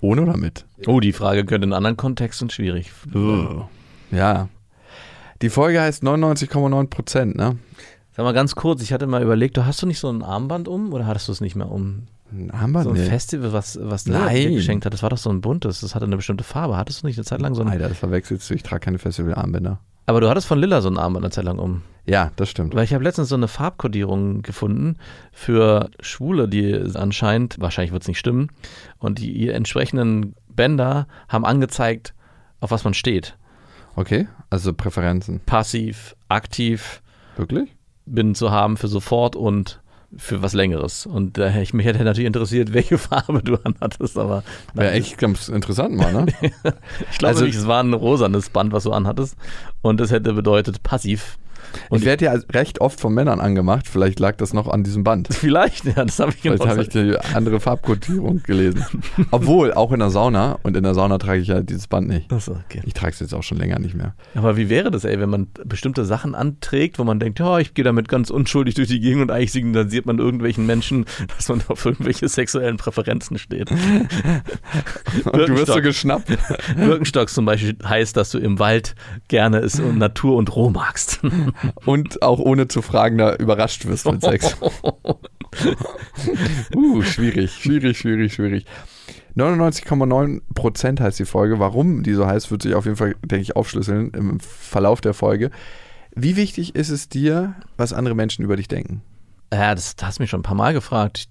Ohne oder mit? Oh, die Frage könnte in anderen Kontexten schwierig. Ja. Die Folge heißt 99,9 Prozent, ne? Sag mal ganz kurz, ich hatte mal überlegt, du hast du nicht so ein Armband um oder hattest du es nicht mehr um? Ein Armband? So ein Nee. Festival, was, was der Nein. dir geschenkt hat, das war doch so ein buntes, das hatte eine bestimmte Farbe. Hattest du nicht eine Zeit lang so ein. Alter, das verwechselst du. Ich trage keine Festivalarmbänder. Aber du hattest von Lilla so ein Armband eine Zeit lang um. Ja, das stimmt. Weil ich habe letztens so eine Farbkodierung gefunden für Schwule, die anscheinend, wahrscheinlich wird es nicht stimmen, und die entsprechenden Bänder haben angezeigt, auf was man steht. Okay, also Präferenzen. Passiv, aktiv, Wirklich? bin zu haben für sofort und für was Längeres. Und äh, ich, mich hätte natürlich interessiert, welche Farbe du anhattest, aber Wäre echt ganz interessant mal, ne? ich glaube also- nicht, es war ein rosanes Band, was du anhattest. Und das hätte bedeutet passiv. Und ich werde ja recht oft von Männern angemacht. Vielleicht lag das noch an diesem Band. vielleicht, ja, das habe ich genau Vielleicht habe ich die andere Farbkodierung gelesen. Obwohl, auch in der Sauna. Und in der Sauna trage ich ja dieses Band nicht. Achso, okay. Ich trage es jetzt auch schon länger nicht mehr. Aber wie wäre das, ey, wenn man bestimmte Sachen anträgt, wo man denkt, ja, ich gehe damit ganz unschuldig durch die Gegend und eigentlich signalisiert man irgendwelchen Menschen, dass man auf irgendwelche sexuellen Präferenzen steht. Und du wirst so geschnappt. Birkenstocks zum Beispiel heißt, dass du im Wald gerne es und Natur und Roh magst. Und auch ohne zu fragen, da überrascht wirst mit Sex. Uh, schwierig, schwierig, schwierig, schwierig. 99,9% heißt die Folge. Warum die so heißt, wird sich auf jeden Fall, denke ich, aufschlüsseln im Verlauf der Folge. Wie wichtig ist es dir, was andere Menschen über dich denken? Ja, das, hast du mich schon ein paar Mal gefragt.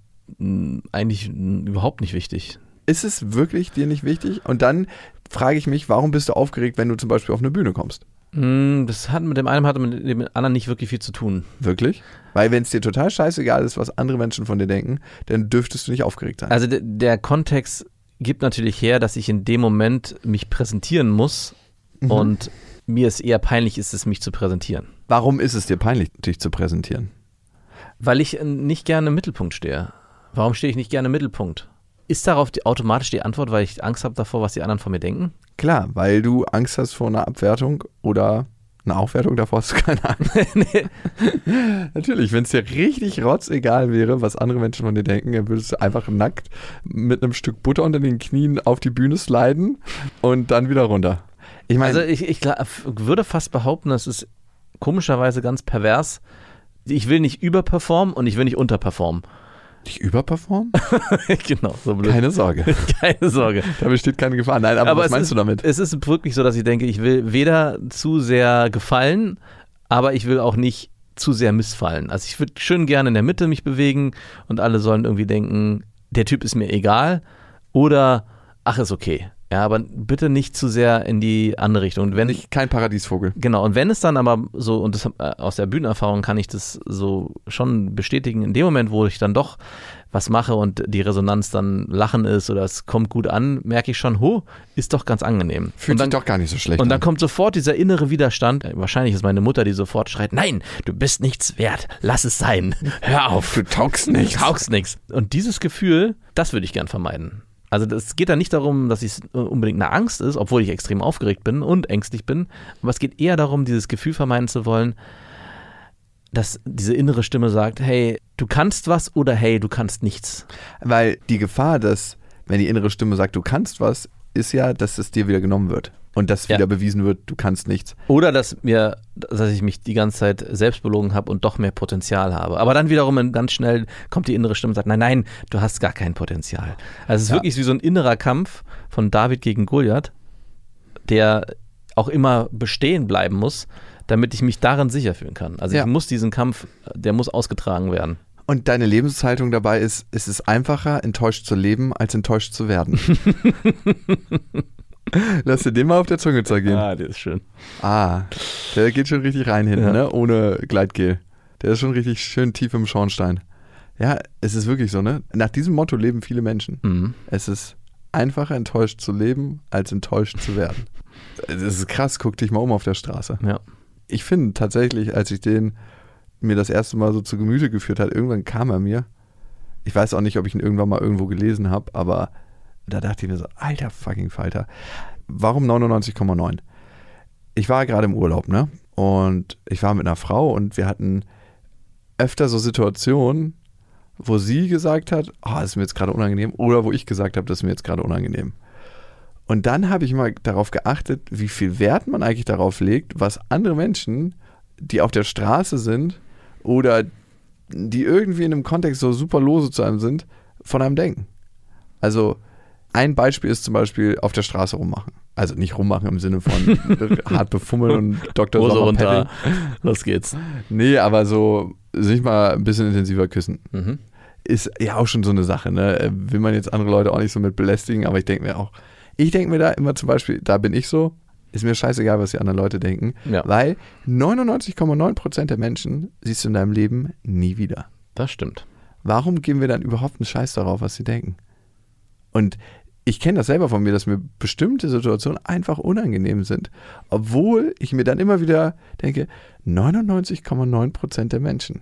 Eigentlich überhaupt nicht wichtig. Ist es wirklich dir nicht wichtig? Und dann frage ich mich, warum bist du aufgeregt, wenn du zum Beispiel auf eine Bühne kommst? Hm, Das hat mit dem einen hat mit dem anderen nicht wirklich viel zu tun. Wirklich? Weil wenn es dir total scheißegal ist, was andere Menschen von dir denken, dann dürftest du nicht aufgeregt sein. Also de, der Kontext gibt natürlich her, dass ich in dem Moment mich präsentieren muss Mhm. und mir es eher peinlich ist, es mich zu präsentieren. Warum ist es dir peinlich, dich zu präsentieren? Weil ich äh, nicht gerne im Mittelpunkt stehe. Warum stehe ich nicht gerne im Mittelpunkt? Ist darauf die, automatisch die Antwort, weil ich Angst habe davor, was die anderen von mir denken? Klar, weil du Angst hast vor einer Abwertung oder einer Aufwertung, davor hast du keine Angst. nee. Natürlich, wenn es dir richtig rotzegal wäre, was andere Menschen von dir denken, dann würdest du einfach nackt mit einem Stück Butter unter den Knien auf die Bühne sliden und dann wieder runter. Ich meine, Also ich, ich würde fast behaupten, das ist komischerweise ganz pervers. Ich will nicht überperformen und ich will nicht unterperformen. Dich überperformen? genau, so blöd. Keine Sorge. Keine Sorge. Da besteht keine Gefahr. Nein, aber, was es meinst ist, du damit? Es ist wirklich so, dass ich denke, ich will weder zu sehr gefallen, aber ich will auch nicht zu sehr missfallen. Also ich würde schön gerne in der Mitte mich bewegen und alle sollen irgendwie denken, der Typ ist mir egal oder ach, ist okay. Ja, aber bitte nicht zu sehr in die andere Richtung. Und wenn ich Nicht, kein Paradiesvogel. Genau, und wenn es dann aber so, und das, äh, aus der Bühnenerfahrung kann ich das so schon bestätigen, in dem Moment, wo ich dann doch was mache und die Resonanz dann Lachen ist oder es kommt gut an, merke ich schon, ho, ist doch ganz angenehm. Fühlt dann, sich doch gar nicht so schlecht und dann an. kommt sofort dieser innere Widerstand. Äh, Wahrscheinlich ist meine Mutter, die sofort schreit, nein, du bist nichts wert, lass es sein, hör auf. Du taugst nichts. Du taugst nichts. Und dieses Gefühl, das würde ich gern vermeiden. Also es geht da nicht darum, dass es unbedingt eine Angst ist, obwohl ich extrem aufgeregt bin und ängstlich bin, aber es geht eher darum, dieses Gefühl vermeiden zu wollen, dass diese innere Stimme sagt, hey, du kannst was oder hey, du kannst nichts. Weil die Gefahr, dass, wenn die innere Stimme sagt, du kannst was, ist ja, dass es dir wieder genommen wird. Und dass Ja. wieder bewiesen wird, du kannst nichts. Oder dass mir, dass ich mich die ganze Zeit selbst belogen habe und doch mehr Potenzial habe. Aber dann wiederum ganz schnell kommt die innere Stimme und sagt, nein, nein, du hast gar kein Potenzial. Also es ist Ja. wirklich wie so ein innerer Kampf von David gegen Goliath, der auch immer bestehen bleiben muss, damit ich mich darin sicher fühlen kann. Also Ja. ich muss diesen Kampf, der muss ausgetragen werden. Und deine Lebenshaltung dabei ist, es ist einfacher, enttäuscht zu leben, als enttäuscht zu werden. Lass dir den mal auf der Zunge zergehen. Ah, der ist schön. Ah, der geht schon richtig rein hinten, Ja. ne? Ohne Gleitgel. Der ist schon richtig schön tief im Schornstein. Ja, es ist wirklich so, ne? Nach diesem Motto leben viele Menschen. Mhm. Es ist einfacher enttäuscht zu leben, als enttäuscht zu werden. Das ist krass, guck dich mal um auf der Straße. Ja. Ich finde tatsächlich, als ich den mir das erste Mal so zu Gemüte geführt hat, irgendwann kam er mir. Ich weiß auch nicht, ob ich ihn irgendwann mal irgendwo gelesen habe, aber da dachte ich mir so, alter fucking Falter. Warum 99,9? Ich war gerade im Urlaub, ne? Und ich war mit einer Frau und wir hatten öfter so Situationen, wo sie gesagt hat, oh, das ist mir jetzt gerade unangenehm, oder wo ich gesagt habe, das ist mir jetzt gerade unangenehm. Und dann habe ich mal darauf geachtet, wie viel Wert man eigentlich darauf legt, was andere Menschen, die auf der Straße sind oder die irgendwie in einem Kontext so super lose zu einem sind, von einem denken. Also ein Beispiel ist zum Beispiel auf der Straße rummachen. Also nicht rummachen im Sinne von hart befummeln und Dr. Hose runter. Los geht's. Nee, aber so sich mal ein bisschen intensiver küssen. Mhm. Ist ja auch schon so eine Sache, ne? Äh, Will man jetzt andere Leute auch nicht so mit belästigen, aber ich denke mir auch, ich denke mir da immer zum Beispiel, da bin ich so, ist mir scheißegal, was die anderen Leute denken, Ja. weil 99,9% der Menschen siehst du in deinem Leben nie wieder. Das stimmt. Warum geben wir dann überhaupt einen Scheiß darauf, was sie denken? Und ich kenne das selber von mir, dass mir bestimmte Situationen einfach unangenehm sind, obwohl ich mir dann immer wieder denke, 99,9% der Menschen.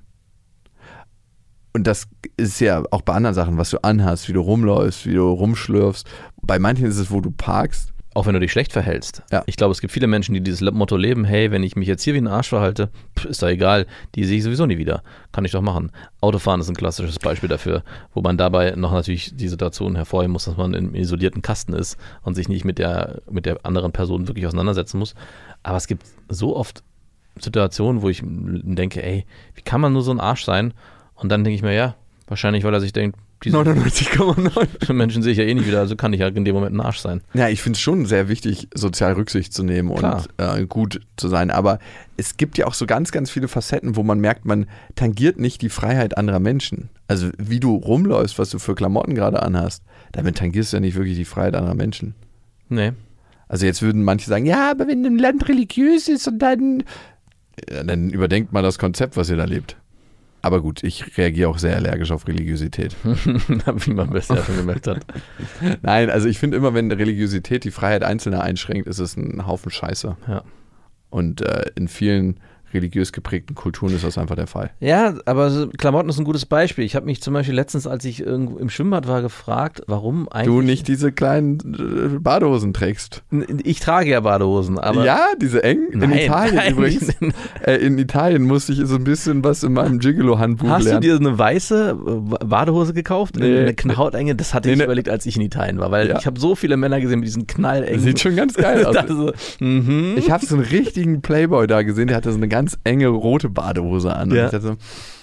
Und das ist ja auch bei anderen Sachen, was du anhast, wie du rumläufst, wie du rumschlürfst. Bei manchen ist es, wo du parkst. Auch wenn du dich schlecht verhältst. Ja. Ich glaube, es gibt viele Menschen, die dieses Motto leben, hey, wenn ich mich jetzt hier wie ein Arsch verhalte, pff, ist doch egal, die sehe ich sowieso nie wieder. Kann ich doch machen. Autofahren ist ein klassisches Beispiel dafür, wo man dabei noch natürlich die Situation hervorheben muss, dass man im isolierten Kasten ist und sich nicht mit der, mit der anderen Person wirklich auseinandersetzen muss. Aber es gibt so oft Situationen, wo ich denke, ey, wie kann man nur so ein Arsch sein? Und dann denke ich mir, ja, wahrscheinlich, weil er sich denkt, 99,9. Menschen sehe ich ja eh nicht wieder, also kann ich ja in dem Moment ein Arsch sein. Ja, ich finde es schon sehr wichtig, sozial Rücksicht zu nehmen Klar. und äh, gut zu sein. Aber es gibt ja auch so ganz, ganz viele Facetten, wo man merkt, man tangiert nicht die Freiheit anderer Menschen. Also wie du rumläufst, was du für Klamotten gerade anhast, damit tangierst du ja nicht wirklich die Freiheit anderer Menschen. Nee. Also jetzt würden manche sagen, ja, aber wenn ein Land religiös ist und dann, ja, dann überdenkt mal das Konzept, was ihr da lebt. Aber gut, ich reagiere auch sehr allergisch auf Religiosität. Wie man bisher schon gemerkt hat. Nein, also ich finde immer, wenn Religiosität die Freiheit Einzelner einschränkt, ist es ein Haufen Scheiße. Ja. Und äh, in vielen religiös geprägten Kulturen ist das einfach der Fall. Ja, aber Klamotten ist ein gutes Beispiel. Ich habe mich zum Beispiel letztens, als ich irgendwo im Schwimmbad war, gefragt, warum eigentlich. Du nicht diese kleinen äh, Badehosen trägst. Ich trage ja Badehosen, aber. ja, diese eng. In Nein, Italien nein. übrigens. Äh, in Italien musste ich so ein bisschen was in meinem Gigolo-Handbuch Hast du lernen. dir eine weiße äh, Badehose gekauft? Nee. Eine Knautenge? Das hatte Nee, ich nee. überlegt, als ich in Italien war, weil Ja. ich habe so viele Männer gesehen mit diesen knallengen. Sieht schon ganz geil aus. So, mhm. Ich habe so einen richtigen Playboy da gesehen, der hatte so eine ganz enge rote Badehose an. Ja. so,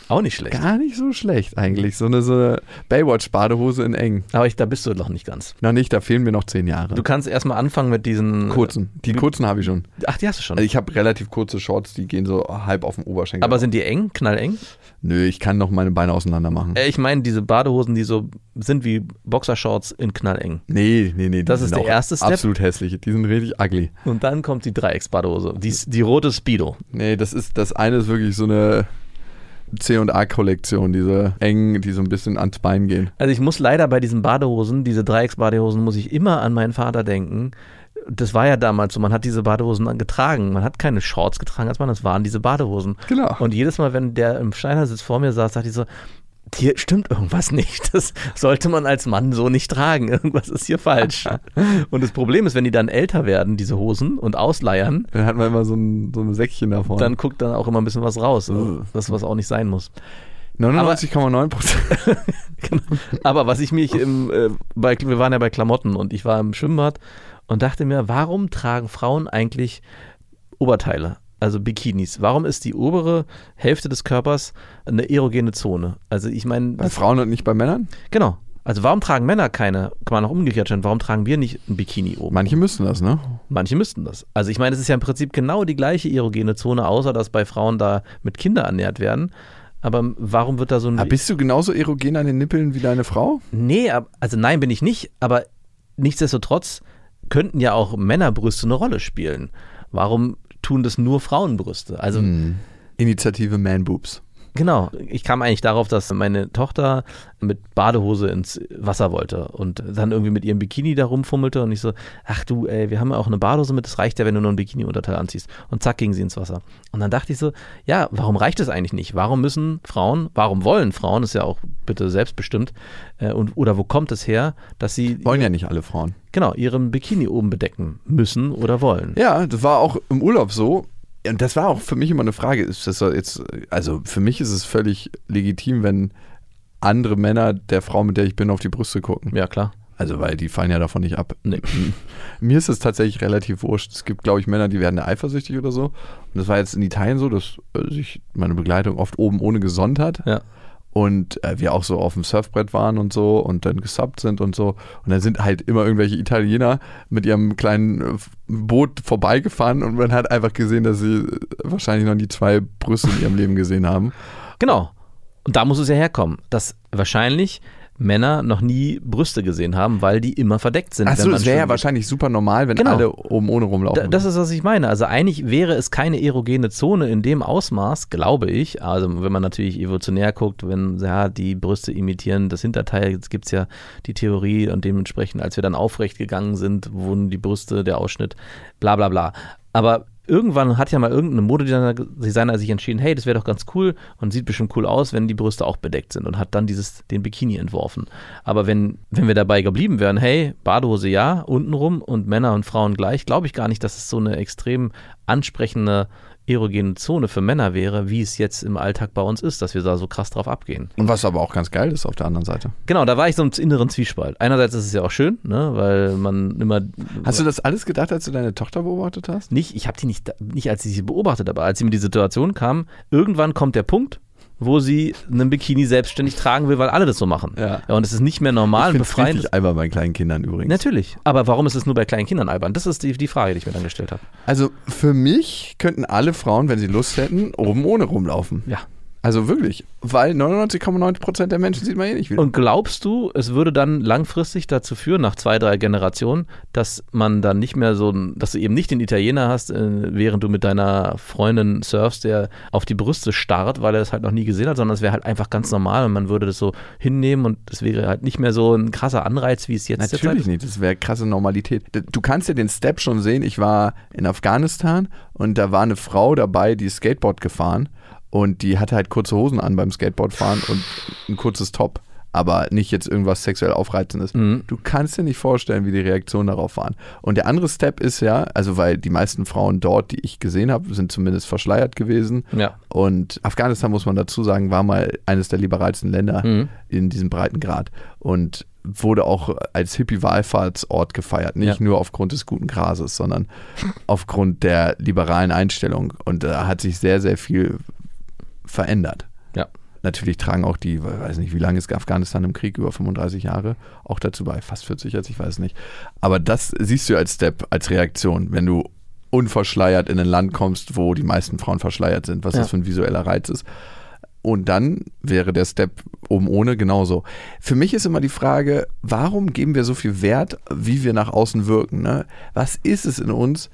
Auch nicht schlecht. gar nicht so schlecht eigentlich. So eine, so eine Baywatch-Badehose in eng. Aber ich, da bist du noch nicht ganz. Noch nicht, da fehlen mir noch zehn Jahre. Du kannst erstmal anfangen mit diesen. kurzen. Die kurzen habe ich schon. Ach, die hast du schon. Also ich habe relativ kurze Shorts, die gehen so halb auf dem Oberschenkel. aber sind die eng, knalleng? Nö, ich kann noch meine Beine auseinander machen. Äh, Ich meine diese Badehosen, die so sind wie Boxershorts in knalleng. Nee, nee, nee. Das ist der erste Step? Absolut hässlich. Die sind richtig ugly. Und dann kommt die Dreiecksbadehose. Die, die rote Speedo. Nee, das ist, das eine ist wirklich so eine C&A-Kollektion, diese engen, die so ein bisschen ans Bein gehen. Also ich muss leider bei diesen Badehosen, diese Dreiecksbadehosen, muss ich immer an meinen Vater denken. Das war ja damals so, man hat diese Badehosen dann getragen. Man hat keine Shorts getragen, als man das waren diese Badehosen. Genau. Und jedes Mal, wenn der im Schneidersitz vor mir saß, dachte ich so, hier stimmt irgendwas nicht. Das sollte man als Mann so nicht tragen. Irgendwas ist hier falsch. Und das Problem ist, wenn die dann älter werden, diese Hosen, und ausleiern, Dann hat man immer so ein, so ein Säckchen davon. dann guckt dann auch immer ein bisschen was raus. Das, was auch nicht sein muss. 99,9 Prozent. Genau. Aber was ich mich im, äh, bei, wir waren ja bei Klamotten und ich war im Schwimmbad und dachte mir, warum tragen Frauen eigentlich Oberteile, also Bikinis? Warum ist die obere Hälfte des Körpers eine erogene Zone? Also ich meine, Bei Frauen und nicht bei Männern? genau. Also warum tragen Männer keine, kann man auch umgekehrt stellen, warum tragen wir nicht ein Bikini oben? Manche müssen das, ne? Manche müssten das. Also ich meine, es ist ja im Prinzip genau die gleiche erogene Zone, außer dass bei Frauen da mit Kindern ernährt werden. Aber warum wird da so ein... Aber bist du genauso erogen an den Nippeln wie deine Frau? Nee, also nein, bin ich nicht, aber nichtsdestotrotz könnten ja auch Männerbrüste eine Rolle spielen. Warum tun das nur Frauenbrüste? Also, Initiative Man Boobs. Genau, ich kam eigentlich darauf, dass meine Tochter mit Badehose ins Wasser wollte und dann irgendwie mit ihrem Bikini da rumfummelte und ich so, ach du, ey, wir haben ja auch eine Badehose mit, das reicht ja, wenn du nur ein Bikini-Unterteil anziehst. Und zack, ging sie ins Wasser. Und dann dachte ich so, ja, warum reicht es eigentlich nicht? Warum müssen Frauen, warum wollen Frauen, ist ja auch bitte selbstbestimmt, äh, und, oder wo kommt es her, dass sie Wollen ja nicht alle Frauen. genau ihren Bikini oben bedecken müssen oder wollen? Ja, das war auch im Urlaub so. Und das war auch für mich immer eine Frage. Ist das jetzt, also für mich ist es völlig legitim, wenn andere Männer der Frau, mit der ich bin, auf die Brüste gucken. Ja, klar. Also, weil die fallen ja davon nicht ab. Nee. Mir ist es tatsächlich relativ wurscht. Es gibt, glaube ich, Männer, die werden eifersüchtig oder so. Und das war jetzt in Italien so, dass äh, sich meine Begleitung oft oben ohne gesonnt hat. Ja. Und äh, wir auch so auf dem Surfbrett waren und so und dann gesubbt sind und so. Und dann sind halt immer irgendwelche Italiener mit ihrem kleinen äh, Boot vorbeigefahren und man hat einfach gesehen, dass sie wahrscheinlich noch nie zwei Brüste in ihrem Leben gesehen haben. Genau. Und da muss es ja herkommen, dass wahrscheinlich Männer noch nie Brüste gesehen haben, weil die immer verdeckt sind. Achso, man das wäre ja wahrscheinlich super normal, wenn Genau. alle oben ohne rumlaufen. Da, das ist, was ich meine. Also eigentlich wäre es keine erogene Zone in dem Ausmaß, glaube ich. Also wenn man natürlich evolutionär guckt, wenn ja, die Brüste imitieren das Hinterteil, jetzt gibt es ja die Theorie und dementsprechend, als wir dann aufrecht gegangen sind, wurden die Brüste, der Ausschnitt, bla bla bla. Aber irgendwann hat ja mal irgendein Modedesigner sich entschieden, hey, das wäre doch ganz cool und sieht bestimmt cool aus, wenn die Brüste auch bedeckt sind und hat dann dieses, den Bikini entworfen. Aber wenn, wenn wir dabei geblieben wären, hey, Badehose ja, untenrum und Männer und Frauen gleich, glaube ich gar nicht, dass es so eine extrem ansprechende erogene Zone für Männer wäre, wie es jetzt im Alltag bei uns ist, dass wir da so krass drauf abgehen. und was aber auch ganz geil ist auf der anderen Seite. Genau, da war ich so im inneren Zwiespalt. Einerseits ist es ja auch schön, ne, weil man immer Hast du das alles gedacht, als du deine Tochter beobachtet hast? nicht, ich habe die nicht, nicht als ich sie beobachtet habe, als sie mir die Situation kam, irgendwann kommt der Punkt, wo sie einen Bikini selbstständig tragen will, weil alle das so machen. Ja. und es ist nicht mehr normal und ich find's befreiend. richtig albern bei kleinen Kindern übrigens. Natürlich. Aber warum ist es nur bei kleinen Kindern albern? Das ist die, die Frage, die ich mir dann gestellt habe. Also für mich könnten alle Frauen, wenn sie Lust hätten, oben ohne rumlaufen. Ja. Also wirklich. Weil 99,9% der Menschen sieht man eh nicht wieder. Und glaubst du, es würde dann langfristig dazu führen, nach zwei, drei Generationen, dass man dann nicht mehr so, ein- dass du eben nicht den Italiener hast, äh, während du mit deiner Freundin surfst, der auf die Brüste starrt, weil er es halt noch nie gesehen hat, sondern es wäre halt einfach ganz normal und man würde das so hinnehmen und es wäre halt nicht mehr so ein krasser Anreiz, wie es jetzt Natürlich ist. nicht, das wäre krasse Normalität. Du kannst ja den Step schon sehen. Ich war in Afghanistan und da war eine Frau dabei, die Skateboard gefahren und die hatte halt kurze Hosen an beim Skateboardfahren und ein kurzes Top. Aber nicht jetzt irgendwas sexuell Aufreizendes. Mhm. Du kannst dir nicht vorstellen, wie die Reaktionen darauf waren. Und der andere Step ist ja, also weil die meisten Frauen dort, die ich gesehen habe, sind zumindest verschleiert gewesen. Ja. Und Afghanistan, muss man dazu sagen, war mal eines der liberalsten Länder Mhm. in diesem Breitengrad und wurde auch als Hippie-Wallfahrtsort gefeiert. Nicht Ja. nur aufgrund des guten Grases, sondern aufgrund der liberalen Einstellung. Und da hat sich sehr, sehr viel verändert. Ja. Natürlich tragen auch die, weiß nicht, wie lange ist Afghanistan im Krieg, über 35 Jahre, auch dazu bei, fast 40 jetzt, ich weiß nicht. Aber das siehst du als Step, als Reaktion, wenn du unverschleiert in ein Land kommst, wo die meisten Frauen verschleiert sind, was Ja. das für ein visueller Reiz ist. Und dann wäre der Step oben ohne genauso. Für mich ist immer die Frage, warum geben wir so viel Wert, wie wir nach außen wirken? Ne? Was ist es in uns,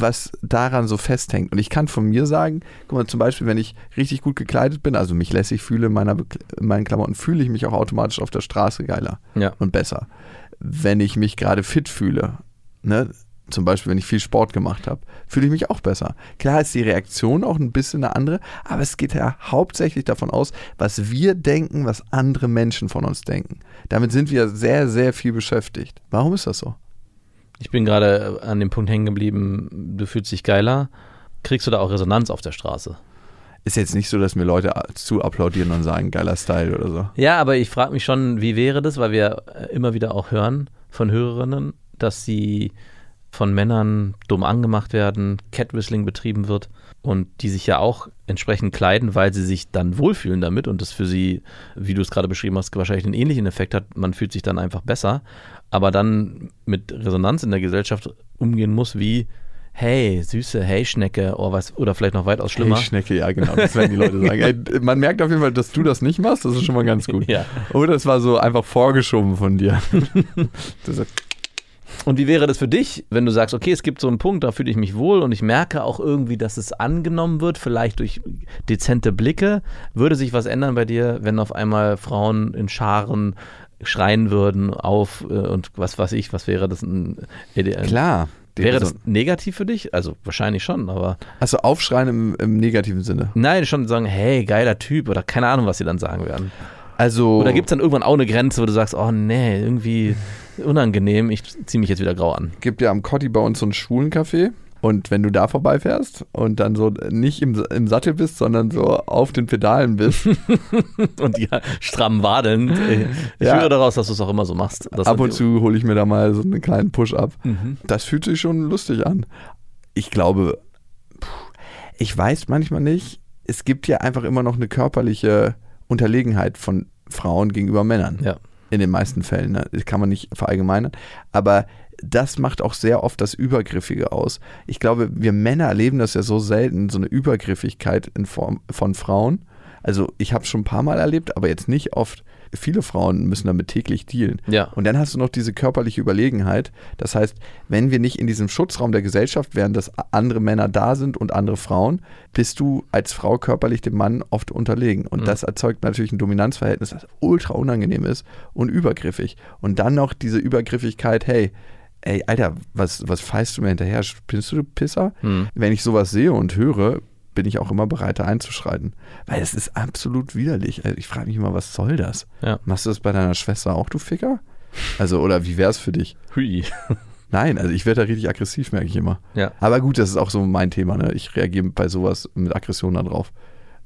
was daran so festhängt? Und ich kann von mir sagen, guck mal, zum Beispiel, wenn ich richtig gut gekleidet bin, also mich lässig fühle in, meiner, in meinen Klamotten, fühle ich mich auch automatisch auf der Straße geiler Ja. und besser. Wenn ich mich gerade fit fühle, ne, zum Beispiel, wenn ich viel Sport gemacht habe, fühle ich mich auch besser. Klar ist die Reaktion auch ein bisschen eine andere, aber es geht ja hauptsächlich davon aus, was wir denken, was andere Menschen von uns denken. Damit sind wir sehr, sehr viel beschäftigt. Warum ist das so? Ich bin gerade an dem Punkt hängen geblieben, du fühlst dich geiler. Kriegst du da auch Resonanz auf der Straße? Ist jetzt nicht so, dass mir Leute zu applaudieren und sagen, geiler Style oder so. Ja, aber ich frage mich schon, wie wäre das, weil wir äh, immer wieder auch hören von Hörerinnen, dass sie von Männern dumm angemacht werden, Catwhistling betrieben wird und die sich ja auch entsprechend kleiden, weil sie sich dann wohlfühlen damit und das für sie, wie du es gerade beschrieben hast, wahrscheinlich einen ähnlichen Effekt hat. Man fühlt sich dann einfach besser, aber dann mit Resonanz in der Gesellschaft umgehen muss, wie hey, süße Hey Schnecke oh, was, oder vielleicht noch weitaus schlimmer. Hey, Schnecke, ja genau, das werden die Leute sagen. Ey, man merkt auf jeden Fall, dass du das nicht machst, das ist schon mal ganz gut. Ja. Oder es war so einfach vorgeschoben von dir. Und wie wäre das für dich, wenn du sagst, okay, es gibt so einen Punkt, da fühle ich mich wohl und ich merke auch irgendwie, dass es angenommen wird, vielleicht durch dezente Blicke. Würde sich was ändern bei dir, wenn auf einmal Frauen in Scharen schreien würden auf äh, und was weiß ich, was wäre das ein Ideal? Klar. Wäre so, das negativ für dich? Also wahrscheinlich schon, aber Also aufschreien im, im negativen Sinne. nein, schon sagen, hey, geiler Typ oder keine Ahnung, was sie dann sagen werden. Also. Oder gibt es dann irgendwann auch eine Grenze, wo du sagst, oh nee, irgendwie unangenehm, ich ziehe mich jetzt wieder grau an. gibt ja am Cotti bei uns so einen schwulen Café. Und wenn du da vorbeifährst und dann so nicht im, im Sattel bist, sondern so auf den Pedalen bist, Und die stramm wadelnd. äh, Ich Ja. höre daraus, dass du es auch immer so machst. ab und zu hole ich mir da mal so einen kleinen Push-up. Mhm. Das fühlt sich schon lustig an. Ich glaube, ich weiß manchmal nicht, es gibt ja einfach immer noch eine körperliche Unterlegenheit von Frauen gegenüber Männern. Ja. In den meisten Fällen. Ne? Das kann man nicht verallgemeinern. Aber das macht auch sehr oft das Übergriffige aus. Ich glaube, wir Männer erleben das ja so selten, so eine Übergriffigkeit in Form von Frauen. Also ich habe es schon ein paar Mal erlebt, aber jetzt nicht oft. Viele Frauen müssen damit täglich dealen. Ja. Und dann hast du noch diese körperliche Überlegenheit. Das heißt, wenn wir nicht in diesem Schutzraum der Gesellschaft wären, dass andere Männer da sind und andere Frauen, bist du als Frau körperlich dem Mann oft unterlegen. Und das erzeugt natürlich ein Dominanzverhältnis, das ultra unangenehm ist und übergriffig. Und dann noch diese Übergriffigkeit, hey, ey, Alter, was, was pfeifst du mir hinterher? Spinnst du, du Pisser? Hm. Wenn ich sowas sehe und höre, bin ich auch immer bereit, da einzuschreiten. Weil es ist absolut widerlich. Also ich frage mich immer, was soll das? Ja. Machst du das bei deiner Schwester auch, du Ficker? Also, oder wie wäre es für dich? Hui. Nein, also ich werde da richtig aggressiv, merke ich immer. Ja. Aber gut, das ist auch so mein Thema. Ne? Ich reagiere bei sowas mit Aggression darauf.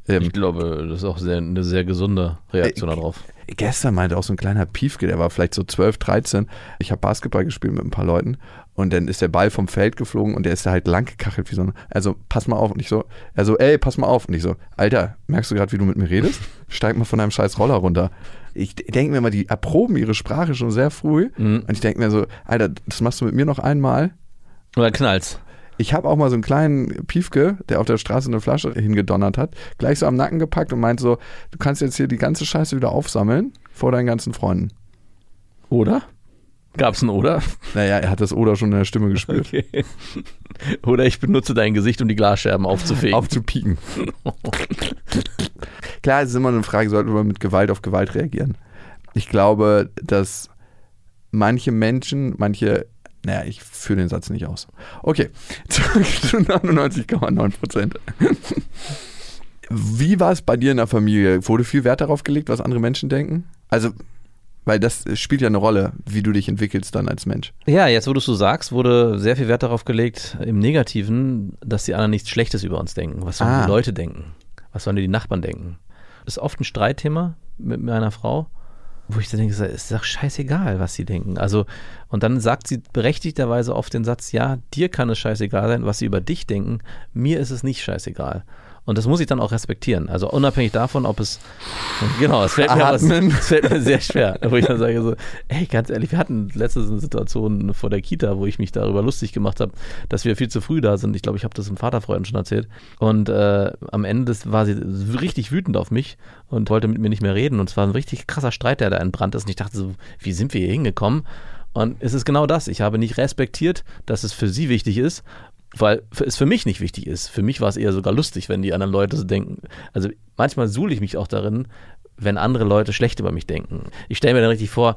Ähm, Ich glaube, das ist auch sehr, eine sehr gesunde Reaktion Äh, darauf. Gestern meinte auch so ein kleiner Piefke, der war vielleicht so 12, 13. Ich habe Basketball gespielt mit ein paar Leuten und dann ist der Ball vom Feld geflogen und der ist da halt lang gekachelt wie so ein, also pass mal auf und ich so, also ey, pass mal auf und ich so, Alter, merkst du gerade, wie du mit mir redest? Steig mal von deinem scheiß Roller runter. Ich denke mir mal, die erproben ihre Sprache schon sehr früh Mhm. und ich denke mir so, Alter, das machst du mit mir noch einmal. Oder knallt's. Ich habe auch mal so einen kleinen Piefke, der auf der Straße eine Flasche hingedonnert hat, gleich so am Nacken gepackt und meint so, du kannst jetzt hier die ganze Scheiße wieder aufsammeln vor deinen ganzen Freunden. Oder? Gab's ein Oder? Naja, er hat das Oder schon in der Stimme gespürt. Okay. Oder ich benutze dein Gesicht, um die Glasscherben aufzufegen. Aufzupieken. Klar, es ist immer eine Frage, sollte man mit Gewalt auf Gewalt reagieren? Ich glaube, dass manche Menschen, manche, naja, ich führe den Satz nicht aus. Okay, zurück zu 99,9 Prozent. Wie war es bei dir in der Familie? Wurde viel Wert darauf gelegt, was andere Menschen denken? Also, weil das spielt ja eine Rolle, wie du dich entwickelst dann als Mensch. Ja, jetzt wo du es so sagst, wurde sehr viel Wert darauf gelegt, im Negativen, dass die anderen nichts Schlechtes über uns denken. Was sollen Ah. die Leute denken? Was sollen die Nachbarn denken? Das ist oft ein Streitthema mit meiner Frau, wo ich dann denke, es ist doch scheißegal, was sie denken. Also, und dann sagt sie berechtigterweise oft den Satz, ja, dir kann es scheißegal sein, was sie über dich denken, mir ist es nicht scheißegal. Und das muss ich dann auch respektieren. Also unabhängig davon, ob es genau, es fällt mir, aber es, fällt mir sehr schwer, wo ich dann sage so, ey, ganz ehrlich, wir hatten letztens eine Situation vor der Kita, wo ich mich darüber lustig gemacht habe, dass wir viel zu früh da sind. Ich glaube, ich habe das im Vaterfreunden schon erzählt. Und äh, am Ende des, war sie richtig wütend auf mich und wollte mit mir nicht mehr reden. Und es war ein richtig krasser Streit, der da entbrannt ist. Und ich dachte so, wie sind wir hier hingekommen? Und es ist genau das. Ich habe nicht respektiert, dass es für sie wichtig ist, weil es für mich nicht wichtig ist. Für mich war es eher sogar lustig, wenn die anderen Leute so denken. Also manchmal suhle ich mich auch darin, wenn andere Leute schlecht über mich denken. Ich stelle mir dann richtig vor,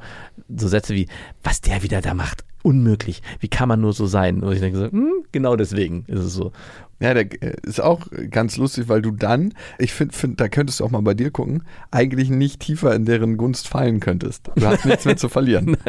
so Sätze wie, was der wieder da macht, unmöglich. Wie kann man nur so sein? Und ich denke so, hm, genau deswegen ist es so. Ja, der äh, ist auch ganz lustig, weil du dann, ich finde, find, da könntest du auch mal bei dir gucken, eigentlich nicht tiefer in deren Gunst fallen könntest. Du hast nichts mehr zu verlieren.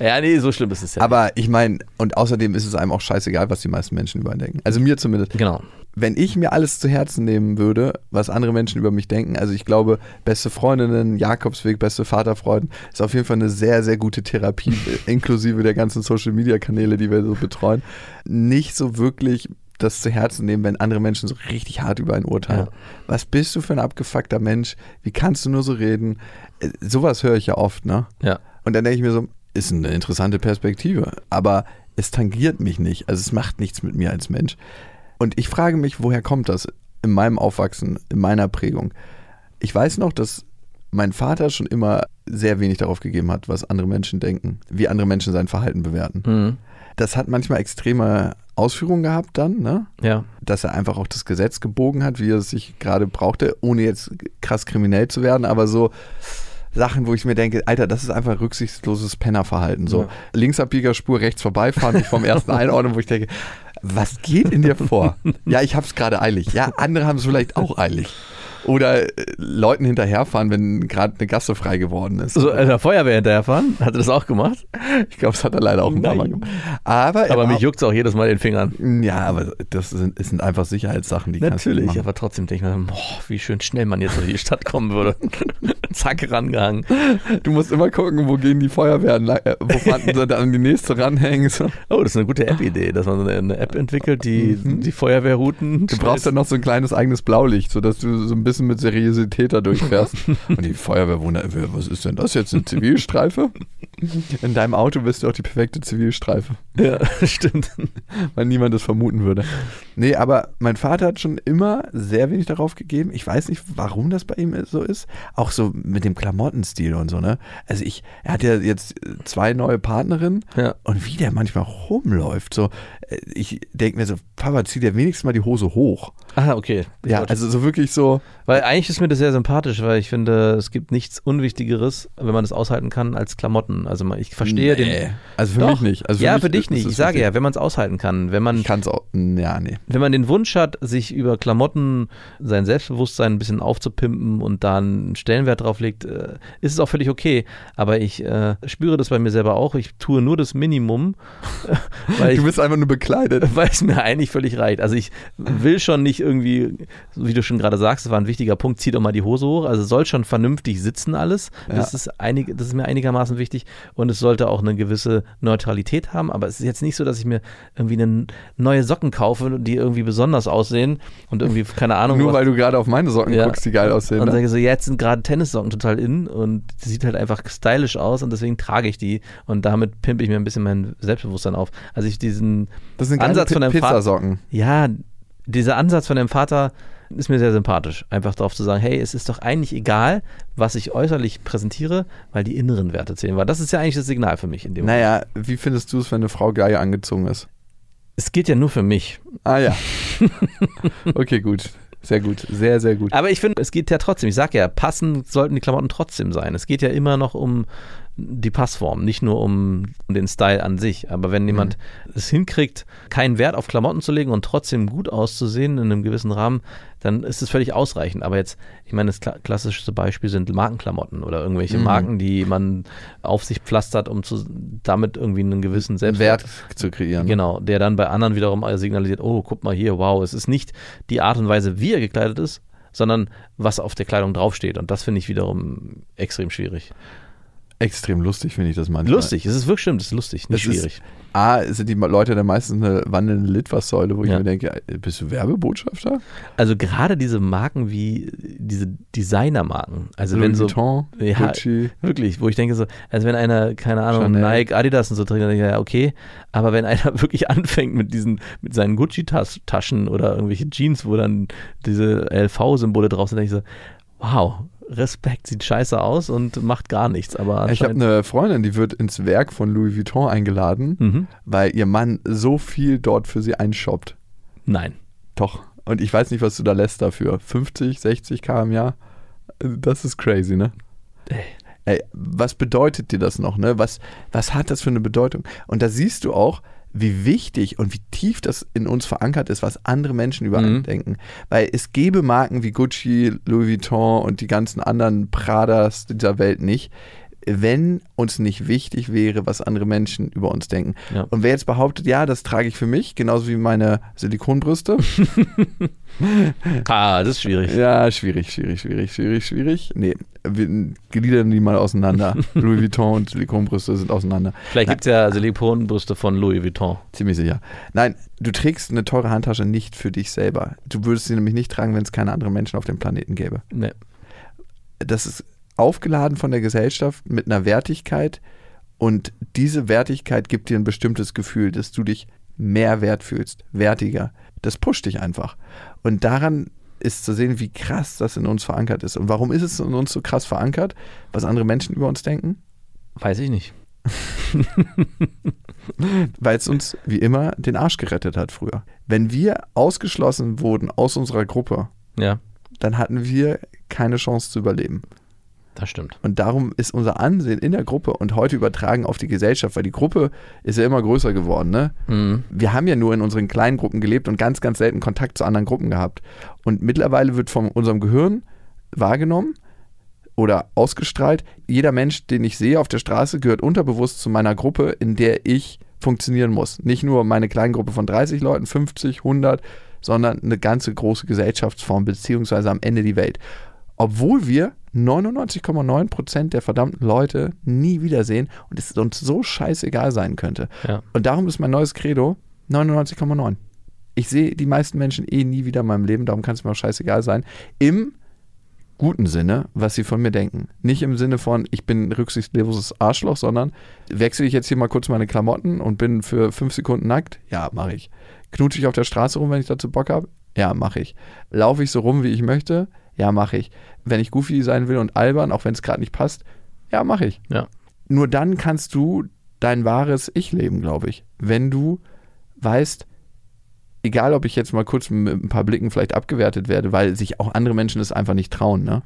Ja, nee, so schlimm ist es ja. Aber ich meine, und außerdem ist es einem auch scheißegal, was die meisten Menschen über ihn denken. Also mir zumindest. genau. Wenn ich mir alles zu Herzen nehmen würde, was andere Menschen über mich denken, also ich glaube, beste Freundinnen, Jakobsweg, beste Vaterfreuden, ist auf jeden Fall eine sehr, sehr gute Therapie, inklusive der ganzen Social-Media-Kanäle, die wir so betreuen. Nicht so wirklich das zu Herzen nehmen, wenn andere Menschen so richtig hart über einen urteilen. Ja. Was bist du für ein abgefuckter Mensch? Wie kannst du nur so reden? Äh, Sowas höre ich ja oft, ne? Ja. Und dann denke ich mir so, ist eine interessante Perspektive, aber es tangiert mich nicht. Also es macht nichts mit mir als Mensch. Und ich frage mich, woher kommt das in meinem Aufwachsen, in meiner Prägung? Ich weiß noch, dass mein Vater schon immer sehr wenig darauf gegeben hat, was andere Menschen denken, wie andere Menschen sein Verhalten bewerten. Mhm. Das hat manchmal extreme Ausführungen gehabt dann, ne? Ja. dass er einfach auch das Gesetz gebogen hat, wie er es sich gerade brauchte, ohne jetzt krass kriminell zu werden, aber so Sachen, wo ich mir denke, Alter, das ist einfach rücksichtsloses Pennerverhalten. So Ja. Linksabbiegerspur, rechts vorbeifahren, mich vom ersten einordnen, wo ich denke, was geht in dir vor? Ja, ich hab's gerade eilig. Ja, andere haben es vielleicht auch eilig. Oder äh, Leuten hinterherfahren, wenn gerade eine Gasse frei geworden ist. So, äh, der Feuerwehr hinterherfahren? Hat er das auch gemacht? Ich glaube, das hat er leider auch ein paar Mal gemacht. Aber, er Aber mich juckt es auch jedes Mal in den Fingern. Ja, aber das sind, das sind einfach Sicherheitssachen, die kannst du Natürlich, aber trotzdem denke ich mir, boah, wie schön schnell man jetzt in die Stadt kommen würde. Zack, rangehangen. Du musst immer gucken, wo gehen die Feuerwehren, äh, wo fanden sie dann die nächste ranhängen. Oh, das ist eine gute App-Idee, dass man eine App entwickelt, die die Feuerwehrrouten. Du brauchst dann noch so ein kleines eigenes Blaulicht, sodass du so ein bisschen mit Seriosität da durchfährst. Und die Feuerwehr wundert, was ist denn das jetzt, eine Zivilstreife? In deinem Auto bist du auch die perfekte Zivilstreife, Ja, stimmt. weil niemand das vermuten würde. Nee, aber mein Vater hat schon immer sehr wenig darauf gegeben. Ich weiß nicht, warum das bei ihm so ist. Auch so mit dem Klamottenstil und so, ne? Also ich, er hat ja jetzt zwei neue Partnerinnen Ja. und wie der manchmal rumläuft. So, ich denke mir so, Papa, zieh dir wenigstens mal die Hose hoch. Ah, okay. Ich Ja, also so wirklich so, Weil eigentlich ist mir das sehr sympathisch, weil ich finde, es gibt nichts Unwichtigeres, wenn man das aushalten kann, als Klamotten. Also ich verstehe Nee. den. Also für Doch. mich nicht. Also für ja, mich für dich nicht. Ich sage wichtig. ja, wenn man es aushalten kann, wenn man es auch. Ja, nee. wenn man den Wunsch hat, sich über Klamotten sein Selbstbewusstsein ein bisschen aufzupimpen und da einen Stellenwert drauf legt, äh, ist es auch völlig okay. Aber ich äh, spüre das bei mir selber auch. Ich tue nur das Minimum, Du bist einfach nur bekleidet. weil es mir eigentlich völlig reicht. Also ich will schon nicht irgendwie, wie du schon gerade sagst, das war ein wichtiger Punkt, zieh doch mal die Hose hoch. Also es soll schon vernünftig sitzen alles. Das, Ja. ist einig, das ist mir einigermaßen wichtig. Und es sollte auch eine gewisse Neutralität haben. Aber es ist jetzt nicht so, dass ich mir irgendwie eine neue Socken kaufe, die irgendwie besonders aussehen und irgendwie, keine Ahnung, Nur weil du gerade auf meine Socken Ja. guckst, die geil aussehen. und Ne? sage so, jetzt sind gerade Tennissocken total in und sieht halt einfach stylisch aus und deswegen trage ich die und damit pimpe ich mir ein bisschen mein Selbstbewusstsein auf. Also ich diesen Das sind Ansatz von deinem Vater, Pizzasocken. ja, dieser Ansatz von deinem Vater ist mir sehr sympathisch. Einfach darauf zu sagen, hey, es ist doch eigentlich egal, was ich äußerlich präsentiere, weil die inneren Werte zählen. Weil das ist ja eigentlich das Signal für mich in dem Moment. Naja, wie findest du es, wenn eine Frau geil angezogen ist? Es geht ja nur für mich. Ah ja. okay, gut. Sehr gut. Sehr, sehr gut. Aber ich finde, es geht ja trotzdem. Ich sage ja, passend sollten die Klamotten trotzdem sein. Es geht ja immer noch um die Passform, nicht nur um den Style an sich. Aber wenn jemand es hinkriegt, keinen Wert auf Klamotten zu legen und trotzdem gut auszusehen in einem gewissen Rahmen, dann ist es völlig ausreichend. Aber jetzt, ich meine, das kla klassischste Beispiel sind Markenklamotten oder irgendwelche Mhm. Marken, die man auf sich pflastert, um zu, damit irgendwie einen gewissen Wert Selbstwert zu kreieren. Genau, der dann bei anderen wiederum signalisiert, oh, guck mal hier, wow, es ist nicht die Art und Weise, wie er gekleidet ist, sondern was auf der Kleidung draufsteht. Und das finde ich wiederum extrem schwierig. Extrem lustig finde ich das manchmal. Lustig, es ist wirklich stimmt, es ist lustig, nicht ist- schwierig. A, sind die Leute dann meistens eine wandelnde Litfaßsäule, wo ich Ja. mir denke, bist du Werbebotschafter? Also gerade diese Marken wie diese Designermarken, also wenn so Vuitton, Ja, Gucci. Wirklich, wo ich denke so, also wenn einer, keine Ahnung, Chanel. Nike, Adidas und so trägt, dann denke ich, ja, okay, aber wenn einer wirklich anfängt mit diesen, mit seinen Gucci-Taschen oder irgendwelche Jeans, wo dann diese LV-Symbole drauf sind, denke ich so, wow, Respekt, sieht scheiße aus und macht gar nichts, aber Ich habe eine Freundin, die wird ins Werk von Louis Vuitton eingeladen, mhm. weil ihr Mann so viel dort für sie einshoppt. nein. Doch. Und ich weiß nicht, was du da lässt dafür. 50, 60 k im Jahr? Das ist crazy, ne? Ey, was bedeutet dir das noch, ne? Was, was hat das für eine Bedeutung? Und da siehst du auch, wie wichtig und wie tief das in uns verankert ist, was andere Menschen über einen Mhm. denken. Weil es gäbe Marken wie Gucci, Louis Vuitton und die ganzen anderen Pradas dieser Welt nicht, wenn uns nicht wichtig wäre, was andere Menschen über uns denken. Ja. Und wer jetzt behauptet, ja, das trage ich für mich, genauso wie meine Silikonbrüste, Ah, das ist schwierig. ja, schwierig, schwierig, schwierig, schwierig, schwierig. Nee, wir gliedern die mal auseinander. Louis Vuitton und Silikonbrüste sind auseinander. Vielleicht gibt es ja Silikonbrüste von Louis Vuitton. Ziemlich sicher. Nein, du trägst eine teure Handtasche nicht für dich selber. Du würdest sie nämlich nicht tragen, wenn es keine anderen Menschen auf dem Planeten gäbe. Nee. Das ist aufgeladen von der Gesellschaft mit einer Wertigkeit und diese Wertigkeit gibt dir ein bestimmtes Gefühl, dass du dich mehr wert fühlst, wertiger. Das pusht dich einfach. Und daran ist zu sehen, wie krass das in uns verankert ist. Und warum ist es in uns so krass verankert, was andere Menschen über uns denken? Weiß ich nicht. Weil es uns wie immer den Arsch gerettet hat früher. Wenn wir ausgeschlossen wurden aus unserer Gruppe, Ja, dann hatten wir keine Chance zu überleben. Das stimmt. Und darum ist unser Ansehen in der Gruppe und heute übertragen auf die Gesellschaft, weil die Gruppe ist ja immer größer geworden. Ne? Mhm. Wir haben ja nur in unseren kleinen Gruppen gelebt und ganz, ganz selten Kontakt zu anderen Gruppen gehabt. Und mittlerweile wird von unserem Gehirn wahrgenommen oder ausgestrahlt, jeder Mensch, den ich sehe auf der Straße, gehört unterbewusst zu meiner Gruppe, in der ich funktionieren muss. Nicht nur meine kleine Gruppe von 30 Leuten, 50, 100, sondern eine ganze große Gesellschaftsform, beziehungsweise am Ende die Welt. Obwohl wir 99,9 Prozent der verdammten Leute nie wiedersehen und es uns so scheißegal sein könnte. Ja. Und darum ist mein neues Credo 99,9. Ich sehe die meisten Menschen eh nie wieder in meinem Leben, darum kann es mir auch scheißegal sein. Im guten Sinne, was sie von mir denken. Nicht im Sinne von, ich bin ein rücksichtsloses Arschloch, sondern wechsle ich jetzt hier mal kurz meine Klamotten und bin für fünf Sekunden nackt? Ja, mache ich. Knutsche ich auf der Straße rum, wenn ich dazu Bock habe? Ja, mache ich. Laufe ich so rum, wie ich möchte? Ja, mache ich. Wenn ich goofy sein will und albern, auch wenn es gerade nicht passt? Ja, mache ich. Ja. Nur dann kannst du dein wahres Ich leben, glaube ich. Wenn du weißt, egal ob ich jetzt mal kurz mit ein paar Blicken vielleicht abgewertet werde, weil sich auch andere Menschen es einfach nicht trauen, ne?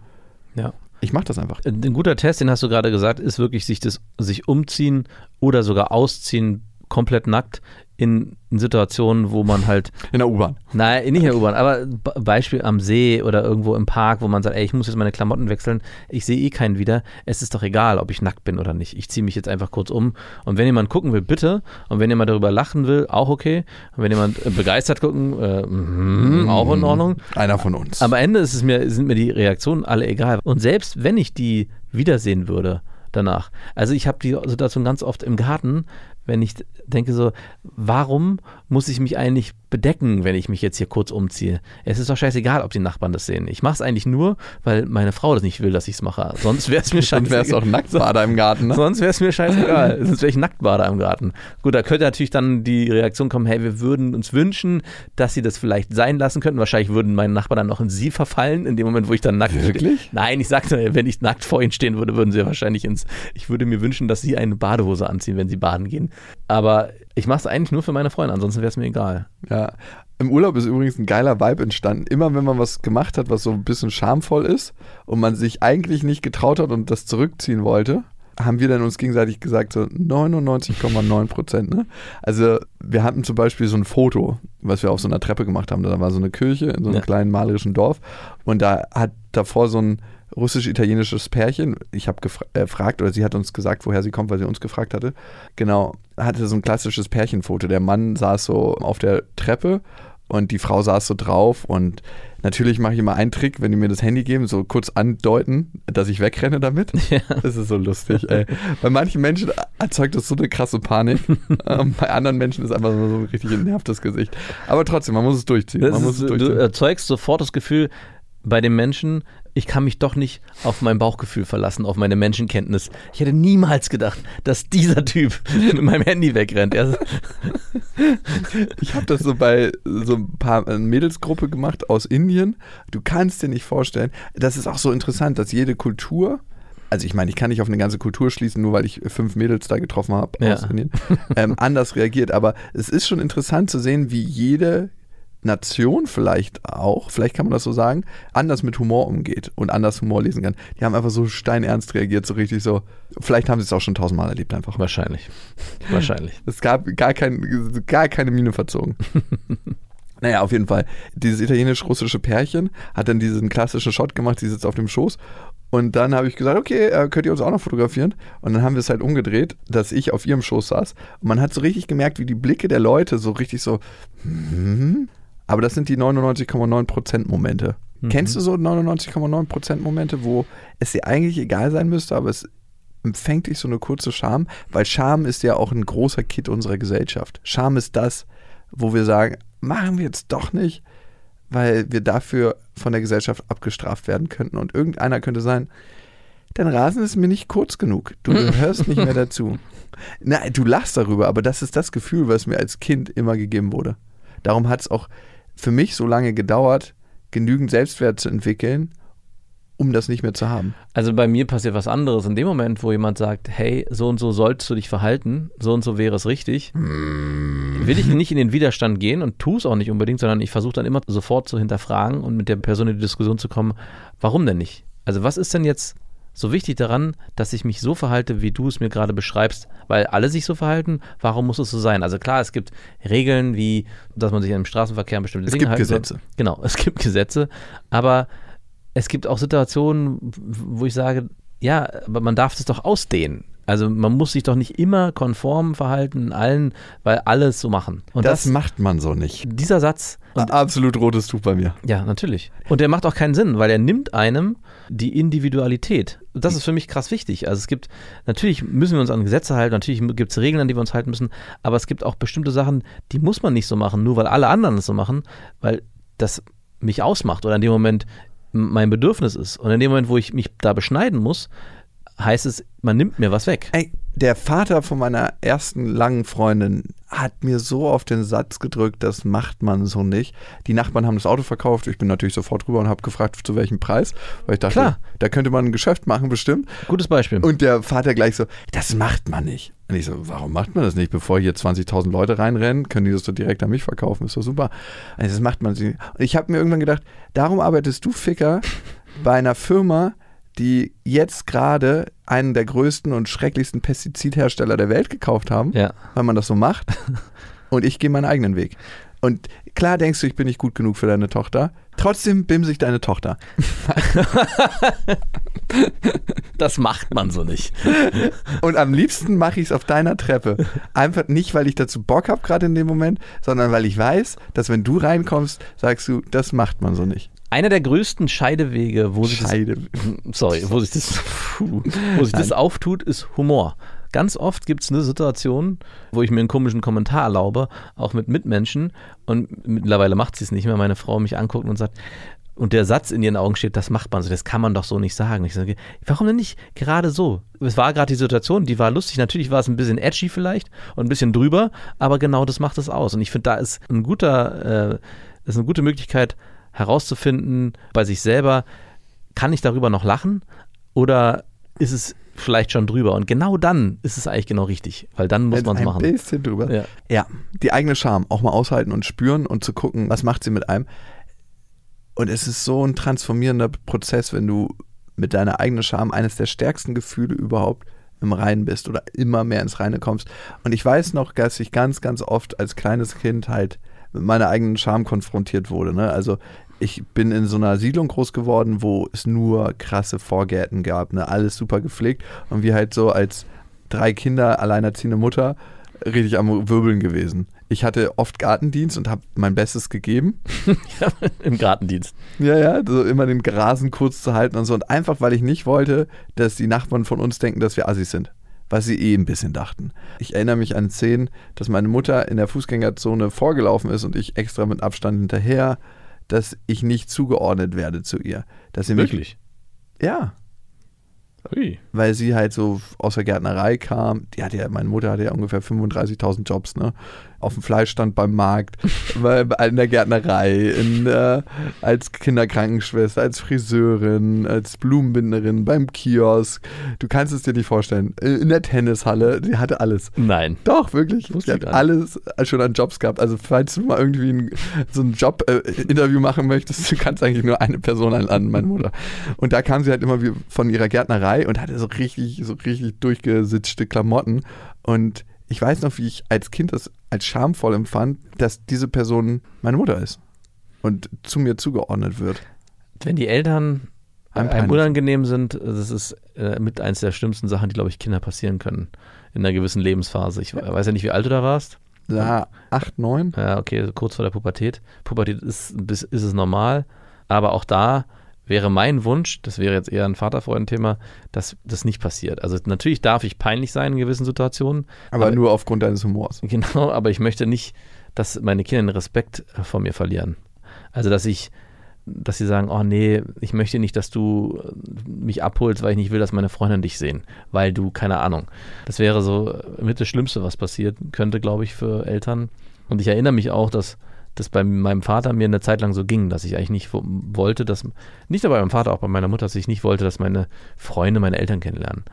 Ja. Ich mache das einfach. Ein guter Test, den hast du gerade gesagt, ist wirklich sich das sich umziehen oder sogar ausziehen komplett nackt in, in Situationen, wo man halt In der U-Bahn. Nein, nicht in der U-Bahn, aber Beispiel am See oder irgendwo im Park, wo man sagt, ey, ich muss jetzt meine Klamotten wechseln, ich sehe eh keinen wieder. Es ist doch egal, ob ich nackt bin oder nicht. Ich ziehe mich jetzt einfach kurz um. Und wenn jemand gucken will, bitte. Und wenn jemand darüber lachen will, auch okay. Und wenn jemand äh, begeistert gucken, äh, mhm, auch in Ordnung. Einer von uns. Am Ende ist es mir, sind mir die Reaktionen alle egal. Und selbst wenn ich die wiedersehen würde danach, also ich habe die Situation ganz oft im Garten, wenn ich denke so, warum muss ich mich eigentlich bedecken, wenn ich mich jetzt hier kurz umziehe? Es ist doch scheißegal, ob die Nachbarn das sehen. Ich mache es eigentlich nur, weil meine Frau das nicht will, dass ich es mache. Sonst wäre es mir scheißegal. wär's auch Nacktbader im Garten, ne? Sonst wäre es mir scheißegal. Sonst wäre ich Nacktbader im Garten. Gut, da könnte natürlich dann die Reaktion kommen, hey, wir würden uns wünschen, dass sie das vielleicht sein lassen könnten. Wahrscheinlich würden meine Nachbarn dann noch in sie verfallen, in dem Moment, wo ich dann nackt Wirklich? Nein, ich sagte, wenn ich nackt vor ihnen stehen würde, würden sie wahrscheinlich ins. Ich würde mir wünschen, dass sie eine Badehose anziehen, wenn sie baden gehen. Aber ich mache es eigentlich nur für meine Freunde, ansonsten wäre es mir egal. Ja. Im Urlaub ist übrigens ein geiler Vibe entstanden. Immer wenn man was gemacht hat, was so ein bisschen schamvoll ist und man sich eigentlich nicht getraut hat und das zurückziehen wollte, haben wir dann uns gegenseitig gesagt, so 99,9 Prozent. Ne? Also wir hatten zum Beispiel so ein Foto, was wir auf so einer Treppe gemacht haben. Da war so eine Kirche in so einem Ja. kleinen malerischen Dorf und da hat davor so ein russisch-italienisches Pärchen, ich habe gefragt, oder sie hat uns gesagt, woher sie kommt, weil sie uns gefragt hatte, genau, hatte so ein klassisches Pärchenfoto. Der Mann saß so auf der Treppe und die Frau saß so drauf und natürlich mache ich immer einen Trick, wenn die mir das Handy geben, so kurz andeuten, dass ich wegrenne damit. Ja. Das ist so lustig, ey. Bei manchen Menschen erzeugt das so eine krasse Panik. Ähm, Bei anderen Menschen ist einfach so ein richtig genervtes Gesicht. Aber trotzdem, man muss es durchziehen. Man muss ist, es du durchziehen. erzeugst sofort das Gefühl bei dem Menschen, ich kann mich doch nicht auf mein Bauchgefühl verlassen, auf meine Menschenkenntnis. Ich hätte niemals gedacht, dass dieser Typ mit meinem Handy wegrennt. Ich habe das so bei so ein paar äh, Mädelsgruppe gemacht aus Indien. Du kannst dir nicht vorstellen, das ist auch so interessant, dass jede Kultur, also ich meine, ich kann nicht auf eine ganze Kultur schließen, nur weil ich fünf Mädels da getroffen habe Ja. aus Indien, ähm, anders reagiert. Aber es ist schon interessant zu sehen, wie jede Nation vielleicht auch, vielleicht kann man das so sagen, anders mit Humor umgeht und anders Humor lesen kann. Die haben einfach so steinernst reagiert, so richtig so. Vielleicht haben sie es auch schon tausendmal erlebt einfach. wahrscheinlich. Wahrscheinlich. Es gab gar, kein, gar keine Miene verzogen. naja, auf jeden Fall. Dieses italienisch-russische Pärchen hat dann diesen klassischen Shot gemacht, sie sitzt auf dem Schoß. Und dann habe ich gesagt, okay, äh, könnt ihr uns auch noch fotografieren? Und dann haben wir es halt umgedreht, dass ich auf ihrem Schoß saß. Und man hat so richtig gemerkt, wie die Blicke der Leute so richtig so, hm? Aber das sind die 99,9% Momente. Kennst du so 99,9% Momente, wo es dir eigentlich egal sein müsste, aber es empfängt dich so eine kurze Scham? Weil Scham ist ja auch ein großer Kit unserer Gesellschaft. Scham ist das, wo wir sagen, machen wir jetzt doch nicht, weil wir dafür von der Gesellschaft abgestraft werden könnten. Und irgendeiner könnte sein, dein Rasen ist mir nicht kurz genug. Du gehörst nicht mehr dazu. Na, du lachst darüber, aber das ist das Gefühl, was mir als Kind immer gegeben wurde. Darum hat es auch für mich so lange gedauert, genügend Selbstwert zu entwickeln, um das nicht mehr zu haben. Also bei mir passiert was anderes. In dem Moment, wo jemand sagt, hey, so und so sollst du dich verhalten, so und so wäre es richtig, will ich nicht in den Widerstand gehen und tue es auch nicht unbedingt, sondern ich versuche dann immer sofort zu hinterfragen und mit der Person in die Diskussion zu kommen, warum denn nicht? Also was ist denn jetzt so wichtig daran, dass ich mich so verhalte, wie du es mir gerade beschreibst, weil alle sich so verhalten, warum muss es so sein? Also klar, es gibt Regeln wie, dass man sich im Straßenverkehr an bestimmte Es Dinge gibt halten soll. Gesetze. Genau, es gibt Gesetze, aber es gibt auch Situationen, wo ich sage, ja, aber man darf das doch ausdehnen. Also man muss sich doch nicht immer konform verhalten in allen, weil alles so machen. Und das, das, macht man so nicht. dieser Satz, und Absolut rotes Tuch bei mir. ja, natürlich. Und der macht auch keinen Sinn, weil er nimmt einem die Individualität. Das ist für mich krass wichtig. Also es gibt, natürlich müssen wir uns an Gesetze halten, natürlich gibt es Regeln, an die wir uns halten müssen, aber es gibt auch bestimmte Sachen, die muss man nicht so machen, nur weil alle anderen es so machen, weil das mich ausmacht oder in dem Moment mein Bedürfnis ist. Und in dem Moment, wo ich mich da beschneiden muss, heißt es, man nimmt mir was weg. Ey, der Vater von meiner ersten langen Freundin hat mir so auf den Satz gedrückt, das macht man so nicht. Die Nachbarn haben das Auto verkauft. Ich bin natürlich sofort rüber und habe gefragt, zu welchem Preis. Weil ich dachte, Klar. da könnte man ein Geschäft machen, bestimmt. Gutes Beispiel. Und der Vater gleich so, das macht man nicht. Und ich so, warum macht man das nicht? Bevor hier 20.000 Leute reinrennen, können die das doch direkt an mich verkaufen. Ist doch super. Also das macht man nicht. Und ich habe mir irgendwann gedacht, darum arbeitest du, Ficker, bei einer Firma, die jetzt gerade einen der größten und schrecklichsten Pestizidhersteller der Welt gekauft haben, ja. weil man das so macht. Und ich gehe meinen eigenen Weg. Und klar denkst du, ich bin nicht gut genug für deine Tochter. Trotzdem bimse ich deine Tochter. Das macht man so nicht. Und am liebsten mache ich es auf deiner Treppe. Einfach nicht, weil ich dazu Bock habe gerade in dem Moment, sondern weil ich weiß, dass wenn du reinkommst, sagst du, das macht man so nicht. Einer der größten Scheidewege, wo sich das, Scheide. sorry, wo sich das, wo sich das auftut, ist Humor. Ganz oft gibt es eine Situation, wo ich mir einen komischen Kommentar erlaube, auch mit Mitmenschen. Und mittlerweile macht sie es nicht mehr. Meine Frau mich anguckt und sagt, und der Satz in ihren Augen steht, das macht man so, das kann man doch so nicht sagen. Ich sage, warum denn nicht gerade so? Es war gerade die Situation, die war lustig. Natürlich war es ein bisschen edgy vielleicht und ein bisschen drüber, aber genau das macht es aus. Und ich finde, da ist ein guter, äh, ist eine gute Möglichkeit herauszufinden bei sich selber, kann ich darüber noch lachen oder ist es vielleicht schon drüber? Und genau dann ist es eigentlich genau richtig, weil dann muss man es ein machen. bisschen drüber. Ja. Ja, die eigene Scham auch mal aushalten und spüren und zu gucken, was macht sie mit einem. Und es ist so ein transformierender Prozess, wenn du mit deiner eigenen Scham eines der stärksten Gefühle überhaupt im Reinen bist oder immer mehr ins Reine kommst. Und ich weiß noch, dass ich ganz, ganz oft als kleines Kind halt mit meiner eigenen Scham konfrontiert wurde. Ne? Also ich bin in so einer Siedlung groß geworden, wo es nur krasse Vorgärten gab, ne? alles super gepflegt und wir halt so als drei Kinder, alleinerziehende Mutter, richtig am Wirbeln gewesen. Ich hatte oft Gartendienst und habe mein Bestes gegeben. Im Gartendienst. Ja, ja, so immer den Rasen kurz zu halten und so. Und einfach, weil ich nicht wollte, dass die Nachbarn von uns denken, dass wir Assis sind. Was sie eh ein bisschen dachten. Ich erinnere mich an Szenen, dass meine Mutter in der Fußgängerzone vorgelaufen ist und ich extra mit Abstand hinterher, dass ich nicht zugeordnet werde zu ihr. Dass sie mich, Wirklich? Ja, Ui. weil sie halt so aus der Gärtnerei kam. Die hatte ja, meine Mutter hatte ja ungefähr 35.000 Jobs, ne? Auf dem Fleischstand beim Markt, in der Gärtnerei, in, äh, als Kinderkrankenschwester, als Friseurin, als Blumenbinderin, beim Kiosk. Du kannst es dir nicht vorstellen. In der Tennishalle, die hatte alles. Nein. Doch, wirklich. Ich hat alles schon an Jobs gehabt. Also, falls du mal irgendwie ein, so ein Job-Interview machen möchtest, du kannst eigentlich nur eine Person einladen, meine Mutter. Und da kam sie halt immer wie von ihrer Gärtnerei und hatte so richtig, so richtig durchgesitchte Klamotten. Und ich weiß noch, wie ich als Kind das als schamvoll empfand, dass diese Person meine Mutter ist und zu mir zugeordnet wird. Wenn die Eltern Einem einem unangenehm sind, das ist äh, mit eins der schlimmsten Sachen, die, glaube ich, Kinder passieren können in einer gewissen Lebensphase. Ich weiß ja nicht, wie alt du da warst. Ja, acht, neun. Ja, okay, kurz vor der Pubertät. Pubertät ist, ist es normal, aber auch da wäre mein Wunsch, das wäre jetzt eher ein Vaterfreund-Thema, dass das nicht passiert. Also natürlich darf ich peinlich sein in gewissen Situationen, Aber, Aber- nur aufgrund deines Humors. genau, aber ich möchte nicht, dass meine Kinder den Respekt äh, vor mir verlieren. Also dass ich, dass sie sagen, oh nee, ich möchte nicht, dass du äh, mich abholst, weil ich nicht will, dass meine Freunde dich sehen, weil du, keine Ahnung. Das wäre so mit das Schlimmste, was passiert könnte, glaube ich, für Eltern. Und ich erinnere mich auch, dass das bei meinem Vater mir eine Zeit lang so ging, dass ich eigentlich nicht wo- wollte, dass, nicht nur bei meinem Vater, auch bei meiner Mutter, dass ich nicht wollte, dass meine Freunde meine Eltern kennenlernen.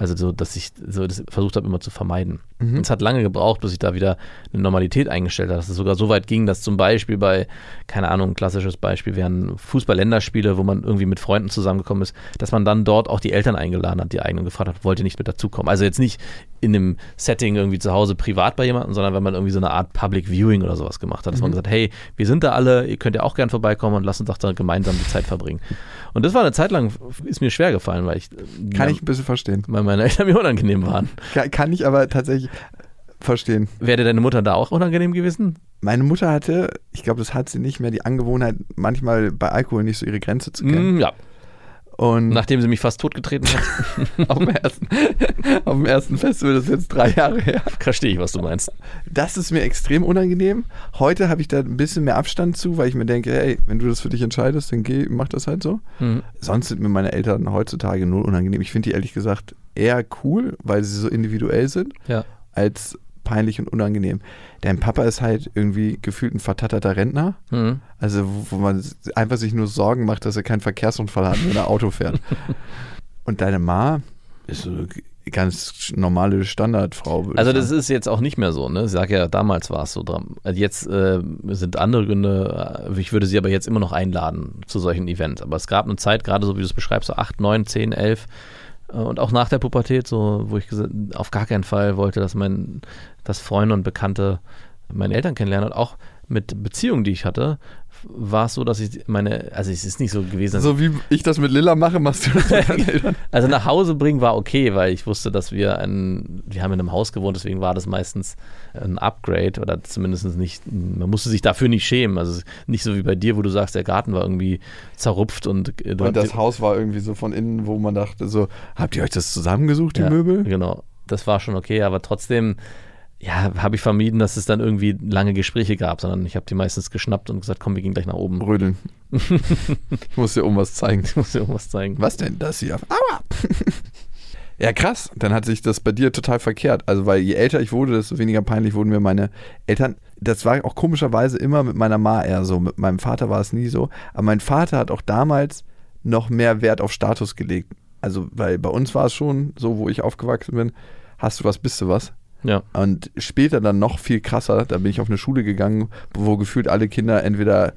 Also so, dass ich so das versucht habe, immer zu vermeiden. Und es hat lange gebraucht, bis ich da wieder eine Normalität eingestellt habe, dass es sogar so weit ging, dass zum Beispiel bei, keine Ahnung, ein klassisches Beispiel wären Fußball-Länderspiele, wo man irgendwie mit Freunden zusammengekommen ist, dass man dann dort auch die Eltern eingeladen hat, die eigenen gefragt hat, wollt ihr nicht mit dazukommen? Also jetzt nicht in einem Setting irgendwie zu Hause privat bei jemandem, sondern wenn man irgendwie so eine Art Public Viewing oder sowas gemacht hat, dass man gesagt, hey, wir sind da alle, ihr könnt ja auch gern vorbeikommen und lasst uns doch da gemeinsam die Zeit verbringen. Und das war eine Zeit lang, ist mir schwer gefallen, weil ich Kann ich ein bisschen verstehen. weil meine Eltern mir unangenehm waren. Kann, kann ich aber tatsächlich verstehen. Wäre deine Mutter da auch unangenehm gewesen? Meine Mutter hatte, ich glaube, das hat sie nicht mehr, die Angewohnheit, manchmal bei Alkohol nicht so ihre Grenze zu kennen. Mm, ja, Und nachdem sie mich fast totgetreten hat, auf, dem ersten, auf dem ersten Festival, das ist jetzt drei Jahre her. verstehe ich, was du meinst. Das ist mir extrem unangenehm. Heute habe ich da ein bisschen mehr Abstand zu, weil ich mir denke, hey, wenn du das für dich entscheidest, dann geh, mach das halt so. Mhm. Sonst sind mir meine Eltern heutzutage null unangenehm. Ich finde die ehrlich gesagt eher cool, weil sie so individuell sind, Ja. als peinlich und unangenehm. Dein Papa ist halt irgendwie gefühlt ein vertatterter Rentner. Mhm. Also, wo man einfach sich nur Sorgen macht, dass er keinen Verkehrsunfall hat, wenn er Auto fährt. Und deine Ma ist so eine ganz normale Standardfrau. Also das ist jetzt auch nicht mehr so, ne? Ich sag ja, damals war es so dran. Also Jetzt äh, sind andere Gründe, äh, ich würde sie aber jetzt immer noch einladen zu solchen Events. Aber es gab eine Zeit, gerade so wie du es beschreibst, so 8, 9, 10, 11 äh, und auch nach der Pubertät, so wo ich auf gar keinen Fall wollte, dass mein, dass Freunde und Bekannte meine Eltern kennenlernen. Und auch mit Beziehungen, die ich hatte, war es so, dass ich meine, also es ist nicht so gewesen, So wie ich das mit Lilla mache, machst du das mit deinen Eltern. also nach Hause bringen war okay, weil ich wusste, dass wir ein, wir haben in einem Haus gewohnt, deswegen war das meistens ein Upgrade oder zumindest nicht, man musste sich dafür nicht schämen. Also nicht so wie bei dir, wo du sagst, der Garten war irgendwie zerrupft und, Und das Haus war irgendwie so von innen, wo man dachte, so, habt ihr euch das zusammengesucht, die ja, Möbel? Genau, das war schon okay, aber trotzdem ja, habe ich vermieden, dass es dann irgendwie lange Gespräche gab, sondern ich habe die meistens geschnappt und gesagt, komm, wir gehen gleich nach oben. Rödeln. ich muss dir oben was zeigen. Ich muss dir irgendwas zeigen. Was denn das hier? Aua! ja, krass. Dann hat sich das bei dir total verkehrt. Also, weil je älter ich wurde, desto weniger peinlich wurden mir meine Eltern. Das war auch komischerweise immer mit meiner Ma eher so. Mit meinem Vater war es nie so. Aber mein Vater hat auch damals noch mehr Wert auf Status gelegt. Also, weil bei uns war es schon so, wo ich aufgewachsen bin, hast du was, bist du was. Ja. Und später dann noch viel krasser, da bin ich auf eine Schule gegangen, wo gefühlt alle Kinder entweder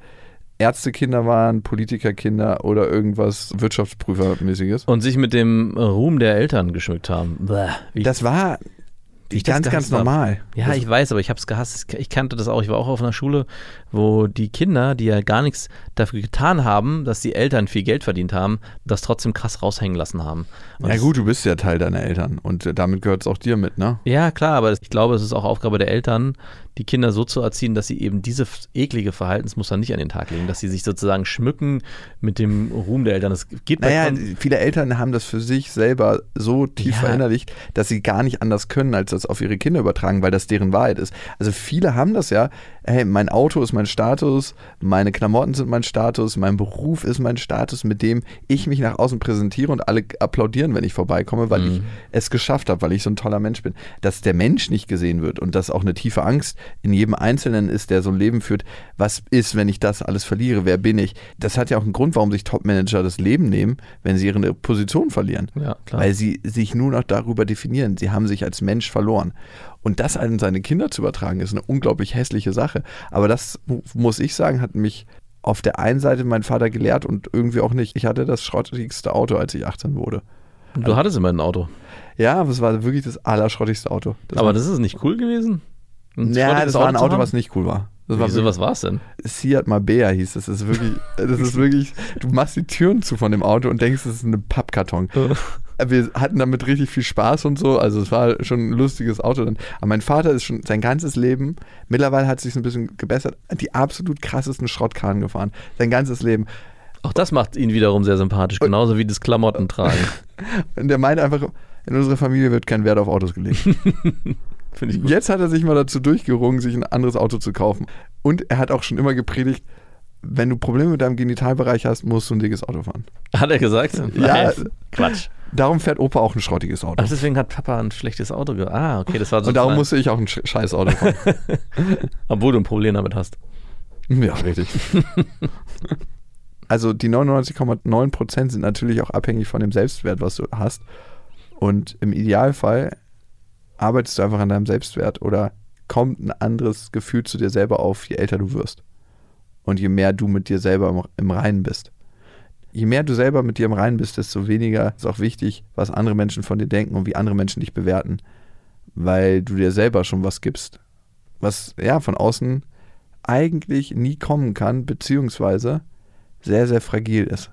Ärztekinder waren, Politikerkinder oder irgendwas Wirtschaftsprüfermäßiges. Und sich mit dem Ruhm der Eltern geschmückt haben. Bäh, Das war ich ganz, ganz normal. Ja, das, ich weiß, aber ich habe es gehasst. Ich kannte das auch. Ich war auch auf einer Schule, wo die Kinder, die ja gar nichts dafür getan haben, dass die Eltern viel Geld verdient haben, das trotzdem krass raushängen lassen haben. Und ja gut, du bist ja Teil deiner Eltern und äh, damit gehört es auch dir mit, ne? Ja, klar, aber ich glaube, es ist auch Aufgabe der Eltern, die Kinder so zu erziehen, dass sie eben diese eklige Verhaltensmuster nicht an den Tag legen, dass sie sich sozusagen schmücken mit dem Ruhm der Eltern. Das geht bei Naja, viele Eltern haben das für sich selber so tief Ja. verinnerlicht, dass sie gar nicht anders können, als das auf ihre Kinder übertragen, weil das deren Wahrheit ist. Also viele haben das ja, hey, mein Auto ist mein Status, meine Klamotten sind mein Status, mein Beruf ist mein Status, mit dem ich mich nach außen präsentiere und alle applaudieren, wenn ich vorbeikomme, weil ich es geschafft habe, weil ich so ein toller Mensch bin. Dass der Mensch nicht gesehen wird und dass auch eine tiefe Angst in jedem Einzelnen ist, der so ein Leben führt, was ist, wenn ich das alles verliere, wer bin ich? Das hat ja auch einen Grund, warum sich Topmanager das Leben nehmen, wenn sie ihre Position verlieren. Ja. Weil sie sich nur noch darüber definieren. Sie haben sich als Mensch verloren. Und das an seine Kinder zu übertragen, ist eine unglaublich hässliche Sache. Aber das mu- muss ich sagen, hat mich auf der einen Seite mein Vater gelehrt und irgendwie auch nicht. Ich hatte das schrottigste Auto, als ich 18 wurde. du hattest immer ein Auto. Ja, aber es war wirklich das allerschrottigste Auto. Das aber war, das ist nicht cool gewesen? Ein ja, das war ein Auto, was nicht cool war. Das war Wieso, wirklich- was war es denn? Seat Marbella hieß das. Das ist wirklich, das ist wirklich, du machst die Türen zu von dem Auto und denkst, es ist ein Pappkarton. Wir hatten damit richtig viel Spaß und so, also es war schon ein lustiges Auto dann. Aber mein Vater ist schon sein ganzes Leben, mittlerweile hat es sich ein bisschen gebessert, die absolut krassesten Schrottkarren gefahren. Sein ganzes Leben. Auch das macht ihn wiederum sehr sympathisch, genauso wie das Klamotten tragen. Und der meint einfach, in unserer Familie wird kein Wert auf Autos gelegt. Finde ich gut. Jetzt hat er sich mal dazu durchgerungen, sich ein anderes Auto zu kaufen. Und er hat auch schon immer gepredigt, wenn du Probleme mit deinem Genitalbereich hast, musst du ein dickes Auto fahren. Hat er gesagt? Ja. Quatsch. Darum fährt Opa auch ein schrottiges Auto. Ach, deswegen hat Papa ein schlechtes Auto. Ge ah, okay, das war so. Und darum musste ich auch ein Sch- scheiß Auto fahren. Obwohl du ein Problem damit hast. Ja, richtig. also die 99,9% sind natürlich auch abhängig von dem Selbstwert, was du hast. Und im Idealfall arbeitest du einfach an deinem Selbstwert oder kommt ein anderes Gefühl zu dir selber auf, je älter du wirst. Und je mehr du mit dir selber im, im Reinen bist. Je mehr du selber mit dir im Reinen bist, desto weniger ist auch wichtig, was andere Menschen von dir denken und wie andere Menschen dich bewerten. Weil du dir selber schon was gibst, was ja von außen eigentlich nie kommen kann, beziehungsweise sehr, sehr fragil ist.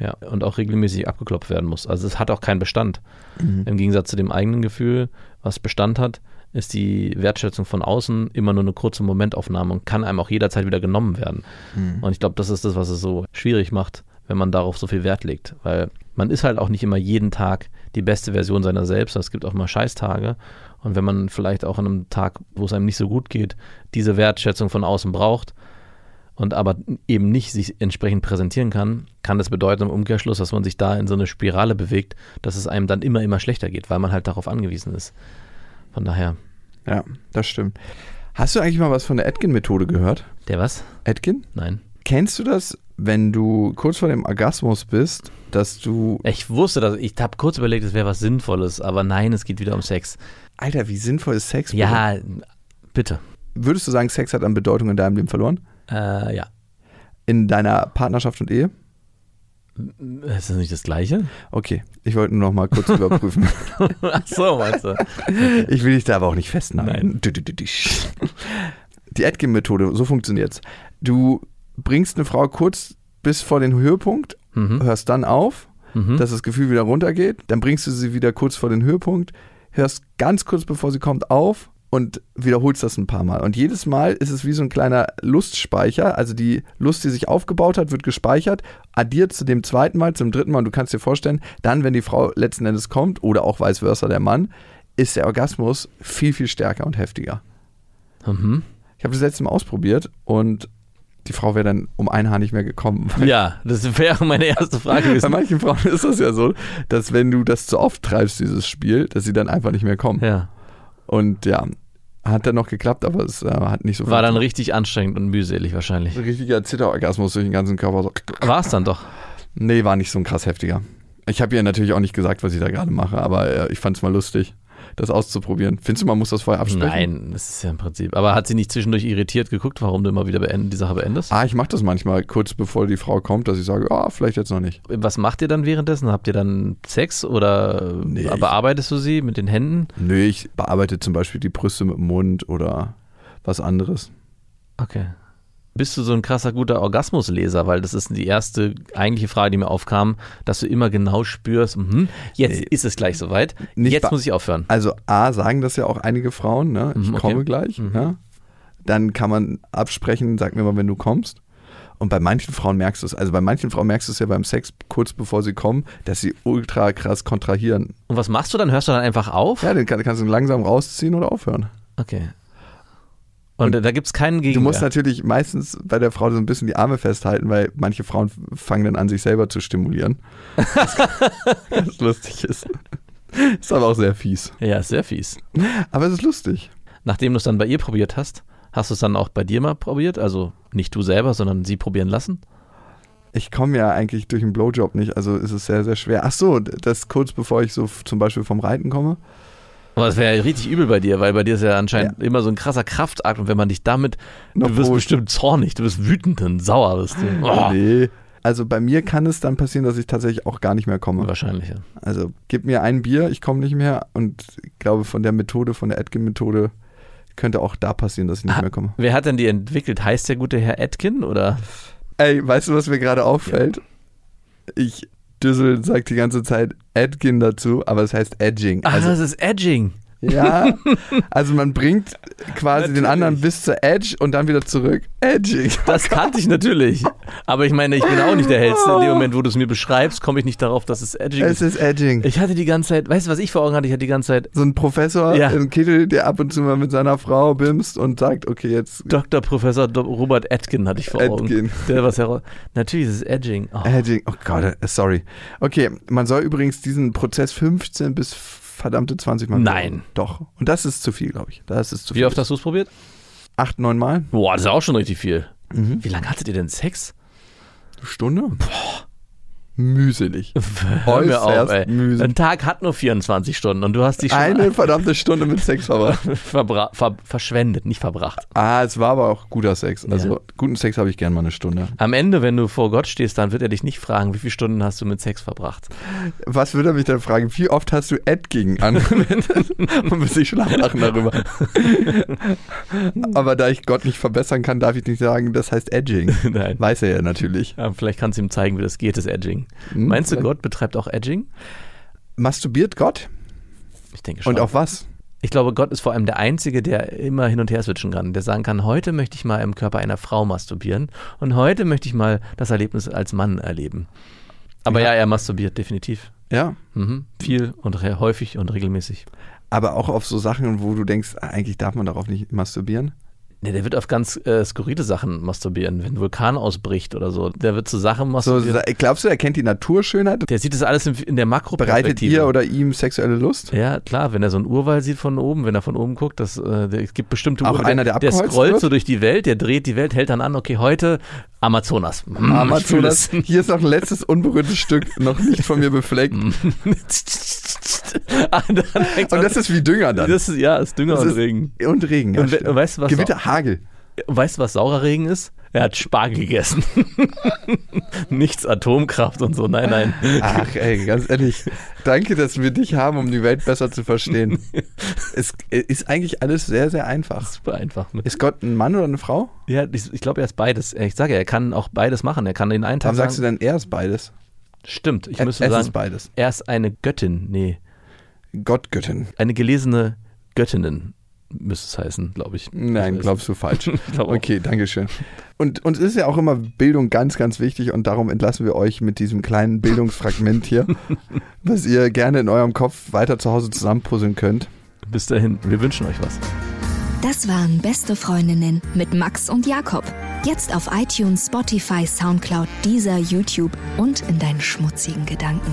Ja, und auch regelmäßig abgeklopft werden muss. Also es hat auch keinen Bestand. Mhm. Im Gegensatz zu dem eigenen Gefühl, was Bestand hat, ist die Wertschätzung von außen immer nur eine kurze Momentaufnahme und kann einem auch jederzeit wieder genommen werden. Mhm. Und ich glaube, das ist das, was es so schwierig macht, wenn man darauf so viel Wert legt. Weil man ist halt auch nicht immer jeden Tag die beste Version seiner selbst. Es gibt auch mal Scheißtage. Und wenn man vielleicht auch an einem Tag, wo es einem nicht so gut geht, diese Wertschätzung von außen braucht und aber eben nicht sich entsprechend präsentieren kann, kann das bedeuten im Umkehrschluss, dass man sich da in so eine Spirale bewegt, dass es einem dann immer, immer schlechter geht, weil man halt darauf angewiesen ist. Von daher, Ja, das stimmt. Hast du eigentlich mal was von der Atkin-Methode gehört? der was? Atkin? Nein. Kennst du das, wenn du kurz vor dem Orgasmus bist, dass du. Ich wusste das, ich habe kurz überlegt, es wäre was Sinnvolles, aber nein, es geht wieder um Sex. Alter, wie sinnvoll ist Sex? Ja, bitte. Würdest du sagen, Sex hat an Bedeutung in deinem Leben verloren? Äh, ja. In deiner Partnerschaft und Ehe? Ist das nicht das Gleiche? Okay, ich wollte nur noch mal kurz überprüfen. Ach so, meinst du? Ich will dich da aber auch nicht festnageln. Nein. Die Atkin-Methode, so funktioniert's. Du bringst eine Frau kurz bis vor den Höhepunkt, Mhm. hörst dann auf, Mhm. dass das Gefühl wieder runtergeht, dann bringst du sie wieder kurz vor den Höhepunkt, hörst ganz kurz bevor sie kommt auf und wiederholst das ein paar Mal. Und jedes Mal ist es wie so ein kleiner Lustspeicher, also die Lust, die sich aufgebaut hat, wird gespeichert, addiert zu dem zweiten Mal, zum dritten Mal und du kannst dir vorstellen, dann, wenn die Frau letzten Endes kommt oder auch vice versa der Mann, ist der Orgasmus viel, viel stärker und heftiger. Mhm. Ich habe das letzte Mal ausprobiert und die Frau wäre dann um ein Haar nicht mehr gekommen. Ja, das wäre meine erste Frage Bei gewesen. manchen Frauen ist das ja so, dass wenn du das zu oft treibst, dieses Spiel, dass sie dann einfach nicht mehr kommen. Ja. Und ja, hat dann noch geklappt, aber es äh, hat nicht so War dann richtig anstrengend und mühselig wahrscheinlich. ein richtiger Zitterorgasmus durch den ganzen Körper. So. War es dann doch. Nee, war nicht so ein krass heftiger. Ich habe ihr natürlich auch nicht gesagt, was ich da gerade mache, aber äh, ich fand es mal lustig, das auszuprobieren. Findest du, man muss das vorher absprechen? Nein, das ist ja im Prinzip. Aber hat sie nicht zwischendurch irritiert geguckt, warum du immer wieder beend, die Sache beendest? Ah, ich mache das manchmal kurz bevor die Frau kommt, dass ich sage, ah, vielleicht jetzt noch nicht. Was macht ihr dann währenddessen? Habt ihr dann Sex oder Nee, bearbeitest du sie mit den Händen? Nö, ich bearbeite zum Beispiel die Brüste mit dem Mund oder was anderes. Okay. Bist du so ein krasser guter Orgasmusleser? Weil das ist die erste eigentliche Frage, die mir aufkam, dass du immer genau spürst, mhm, jetzt Nee. ist es gleich soweit, Nicht jetzt muss ich aufhören. Also A, sagen das ja auch einige Frauen, ne? ich Mhm, okay. komme gleich. Mhm. Ja? Dann kann man absprechen, sag mir mal, wenn du kommst. Und bei manchen Frauen merkst du es, also bei manchen Frauen merkst du es ja beim Sex kurz bevor sie kommen, dass sie ultra krass kontrahieren. Und was machst du dann? Hörst du dann einfach auf? Ja, den kann, kannst du langsam rausziehen oder aufhören. Okay. Und, da gibt es keinen Du Gegenwehr. musst natürlich meistens bei der Frau so ein bisschen die Arme festhalten, weil manche Frauen fangen dann an, sich selber zu stimulieren. Was ganz lustig ist. Ist aber auch sehr fies. ja, ist sehr fies. Aber es ist lustig. Nachdem du es dann bei ihr probiert hast, hast du es dann auch bei dir mal probiert? Also nicht du selber, sondern sie probieren lassen? Ich komme ja eigentlich durch einen Blowjob nicht, also ist es sehr, sehr schwer. Ach so, das kurz bevor ich so zum Beispiel vom Reiten komme. Aber das wäre ja richtig übel bei dir, weil bei dir ist ja anscheinend immer so ein krasser Kraftakt und wenn man dich damit, Noch du wirst wo- bestimmt zornig, du wirst wütend und sauer bist du. Oh. Nee. Also bei mir kann es dann passieren, dass ich tatsächlich auch gar nicht mehr komme. Wahrscheinlich, ja. Also gib mir ein Bier, ich komme nicht mehr und ich glaube von der Methode, von der Atkin-Methode könnte auch da passieren, dass ich nicht Ah. mehr komme. Wer hat denn die entwickelt? Heißt der gute Herr Atkin oder? Ey, weißt du, was mir gerade auffällt? Ich Düssel sagt die ganze Zeit Atkin dazu, aber es heißt Edging. Ach, Also, das ist Edging. Ja, also man bringt quasi den Natürlich. anderen bis zur Edge und dann wieder zurück. Edging. Das kannte ich natürlich. Aber ich meine, ich bin auch nicht der Hellste. In dem Moment, wo du es mir beschreibst, komme ich nicht darauf, dass es Edging Es ist. ist Edging. Ich hatte die ganze Zeit, weißt du, was ich vor Augen hatte? Ich hatte die ganze Zeit So ein Professor Ja. im Kittel, der ab und zu mal mit seiner Frau bimst und sagt, okay, jetzt Dr. Professor Robert Atkin hatte ich vor Augen. Atkin. Der was heraus. Natürlich ist es Edging. Oh. Edging. Oh Gott, äh, sorry. Okay, man soll übrigens diesen Prozess 15 bis verdammte 20 Mal Nein. Doch. Und das ist zu viel, glaube ich. Das ist zu Wie viel. oft hast du es probiert? Acht, neun Mal? Boah, das ist auch schon richtig viel. Wie lange hattet ihr denn Sex? Stunde? Boah. Mühselig. Hör mir auf, ey. mühselig. Ein Tag hat nur 24 Stunden und du hast dich schon Eine verdammte Stunde mit Sex verbracht. verbra ver verschwendet, nicht verbracht. Ah, es war aber auch guter Sex. Also Ja. guten Sex habe ich gern mal eine Stunde. Am Ende, wenn du vor Gott stehst, dann wird er dich nicht fragen, wie viele Stunden hast du mit Sex verbracht. Was würde er mich dann fragen? Wie oft hast du Edging angewendet? Und muss ich schlapp lachen darüber. aber da ich Gott nicht verbessern kann, darf ich nicht sagen, das heißt Edging. Nein. Weiß er ja natürlich. Ja, vielleicht kannst du ihm zeigen, wie das geht, das Edging. Hm, Meinst du. Gott betreibt auch Edging? Masturbiert Gott? Ich denke schon. Und auf was? Ich glaube, Gott ist vor allem der Einzige, der immer hin und her switchen kann. Der sagen kann, heute möchte ich mal im Körper einer Frau masturbieren und heute möchte ich mal das Erlebnis als Mann erleben. Aber ja, Ja. er masturbiert definitiv. Ja. Mhm. Viel und häufig und regelmäßig. Aber auch auf so Sachen, wo du denkst, eigentlich darf man darauf nicht masturbieren. Ne, der wird auf ganz äh, skurrile Sachen masturbieren, wenn ein Vulkan ausbricht oder so. Der wird zu Sachen So, masturbieren. glaubst du, er kennt die Naturschönheit? der sieht das alles in, in der Makroperspektive. Bereitet ihr oder ihm sexuelle Lust? Ja, klar, wenn er so einen Urwald sieht von oben, wenn er von oben guckt, das, äh, der, es gibt bestimmte Auch Ur- einer, der der scrollt wird? so durch die Welt, der dreht die Welt, hält dann an, okay, heute Amazonas. Hm, Amazonas. Hier ist noch ein letztes unberührtes Stück, noch nicht von mir befleckt. Hm. Ah, Und das ist wie Dünger dann. das ist, ja, ist Dünger Das und ist- Regen. Und Regen. Ja, Und we- weißt du, was Gewitter, Hagel. Weißt du, was saurer Regen ist? Er hat Spargel gegessen. Nichts Atomkraft und so, nein, nein. Ach ey, ganz ehrlich, danke, dass wir dich haben, um die Welt besser zu verstehen. es ist eigentlich alles sehr, sehr einfach. Super einfach. Ist Gott ein Mann oder eine Frau? Ja, ich, ich glaube, er ist beides. Ich sage ja, er kann auch beides machen. Er kann den einen Tag Warum sagst du denn, er ist beides? stimmt, ich Er- müsste es sagen, ist beides. er ist eine Göttin. Nee, Gottgöttin. eine gelesene Göttinnen müsste es heißen, glaube ich. Nein, glaubst du falsch. glaub. Okay, danke schön. Und uns ist ja auch immer Bildung ganz, ganz wichtig und darum entlassen wir euch mit diesem kleinen Bildungsfragment hier, was ihr gerne in eurem Kopf weiter zu Hause zusammenpuzzeln könnt. Bis dahin, wir wünschen euch was. Das waren Beste Freundinnen mit Max und Jakob. Jetzt auf iTunes, Spotify, Soundcloud, dieser YouTube und in deinen schmutzigen Gedanken.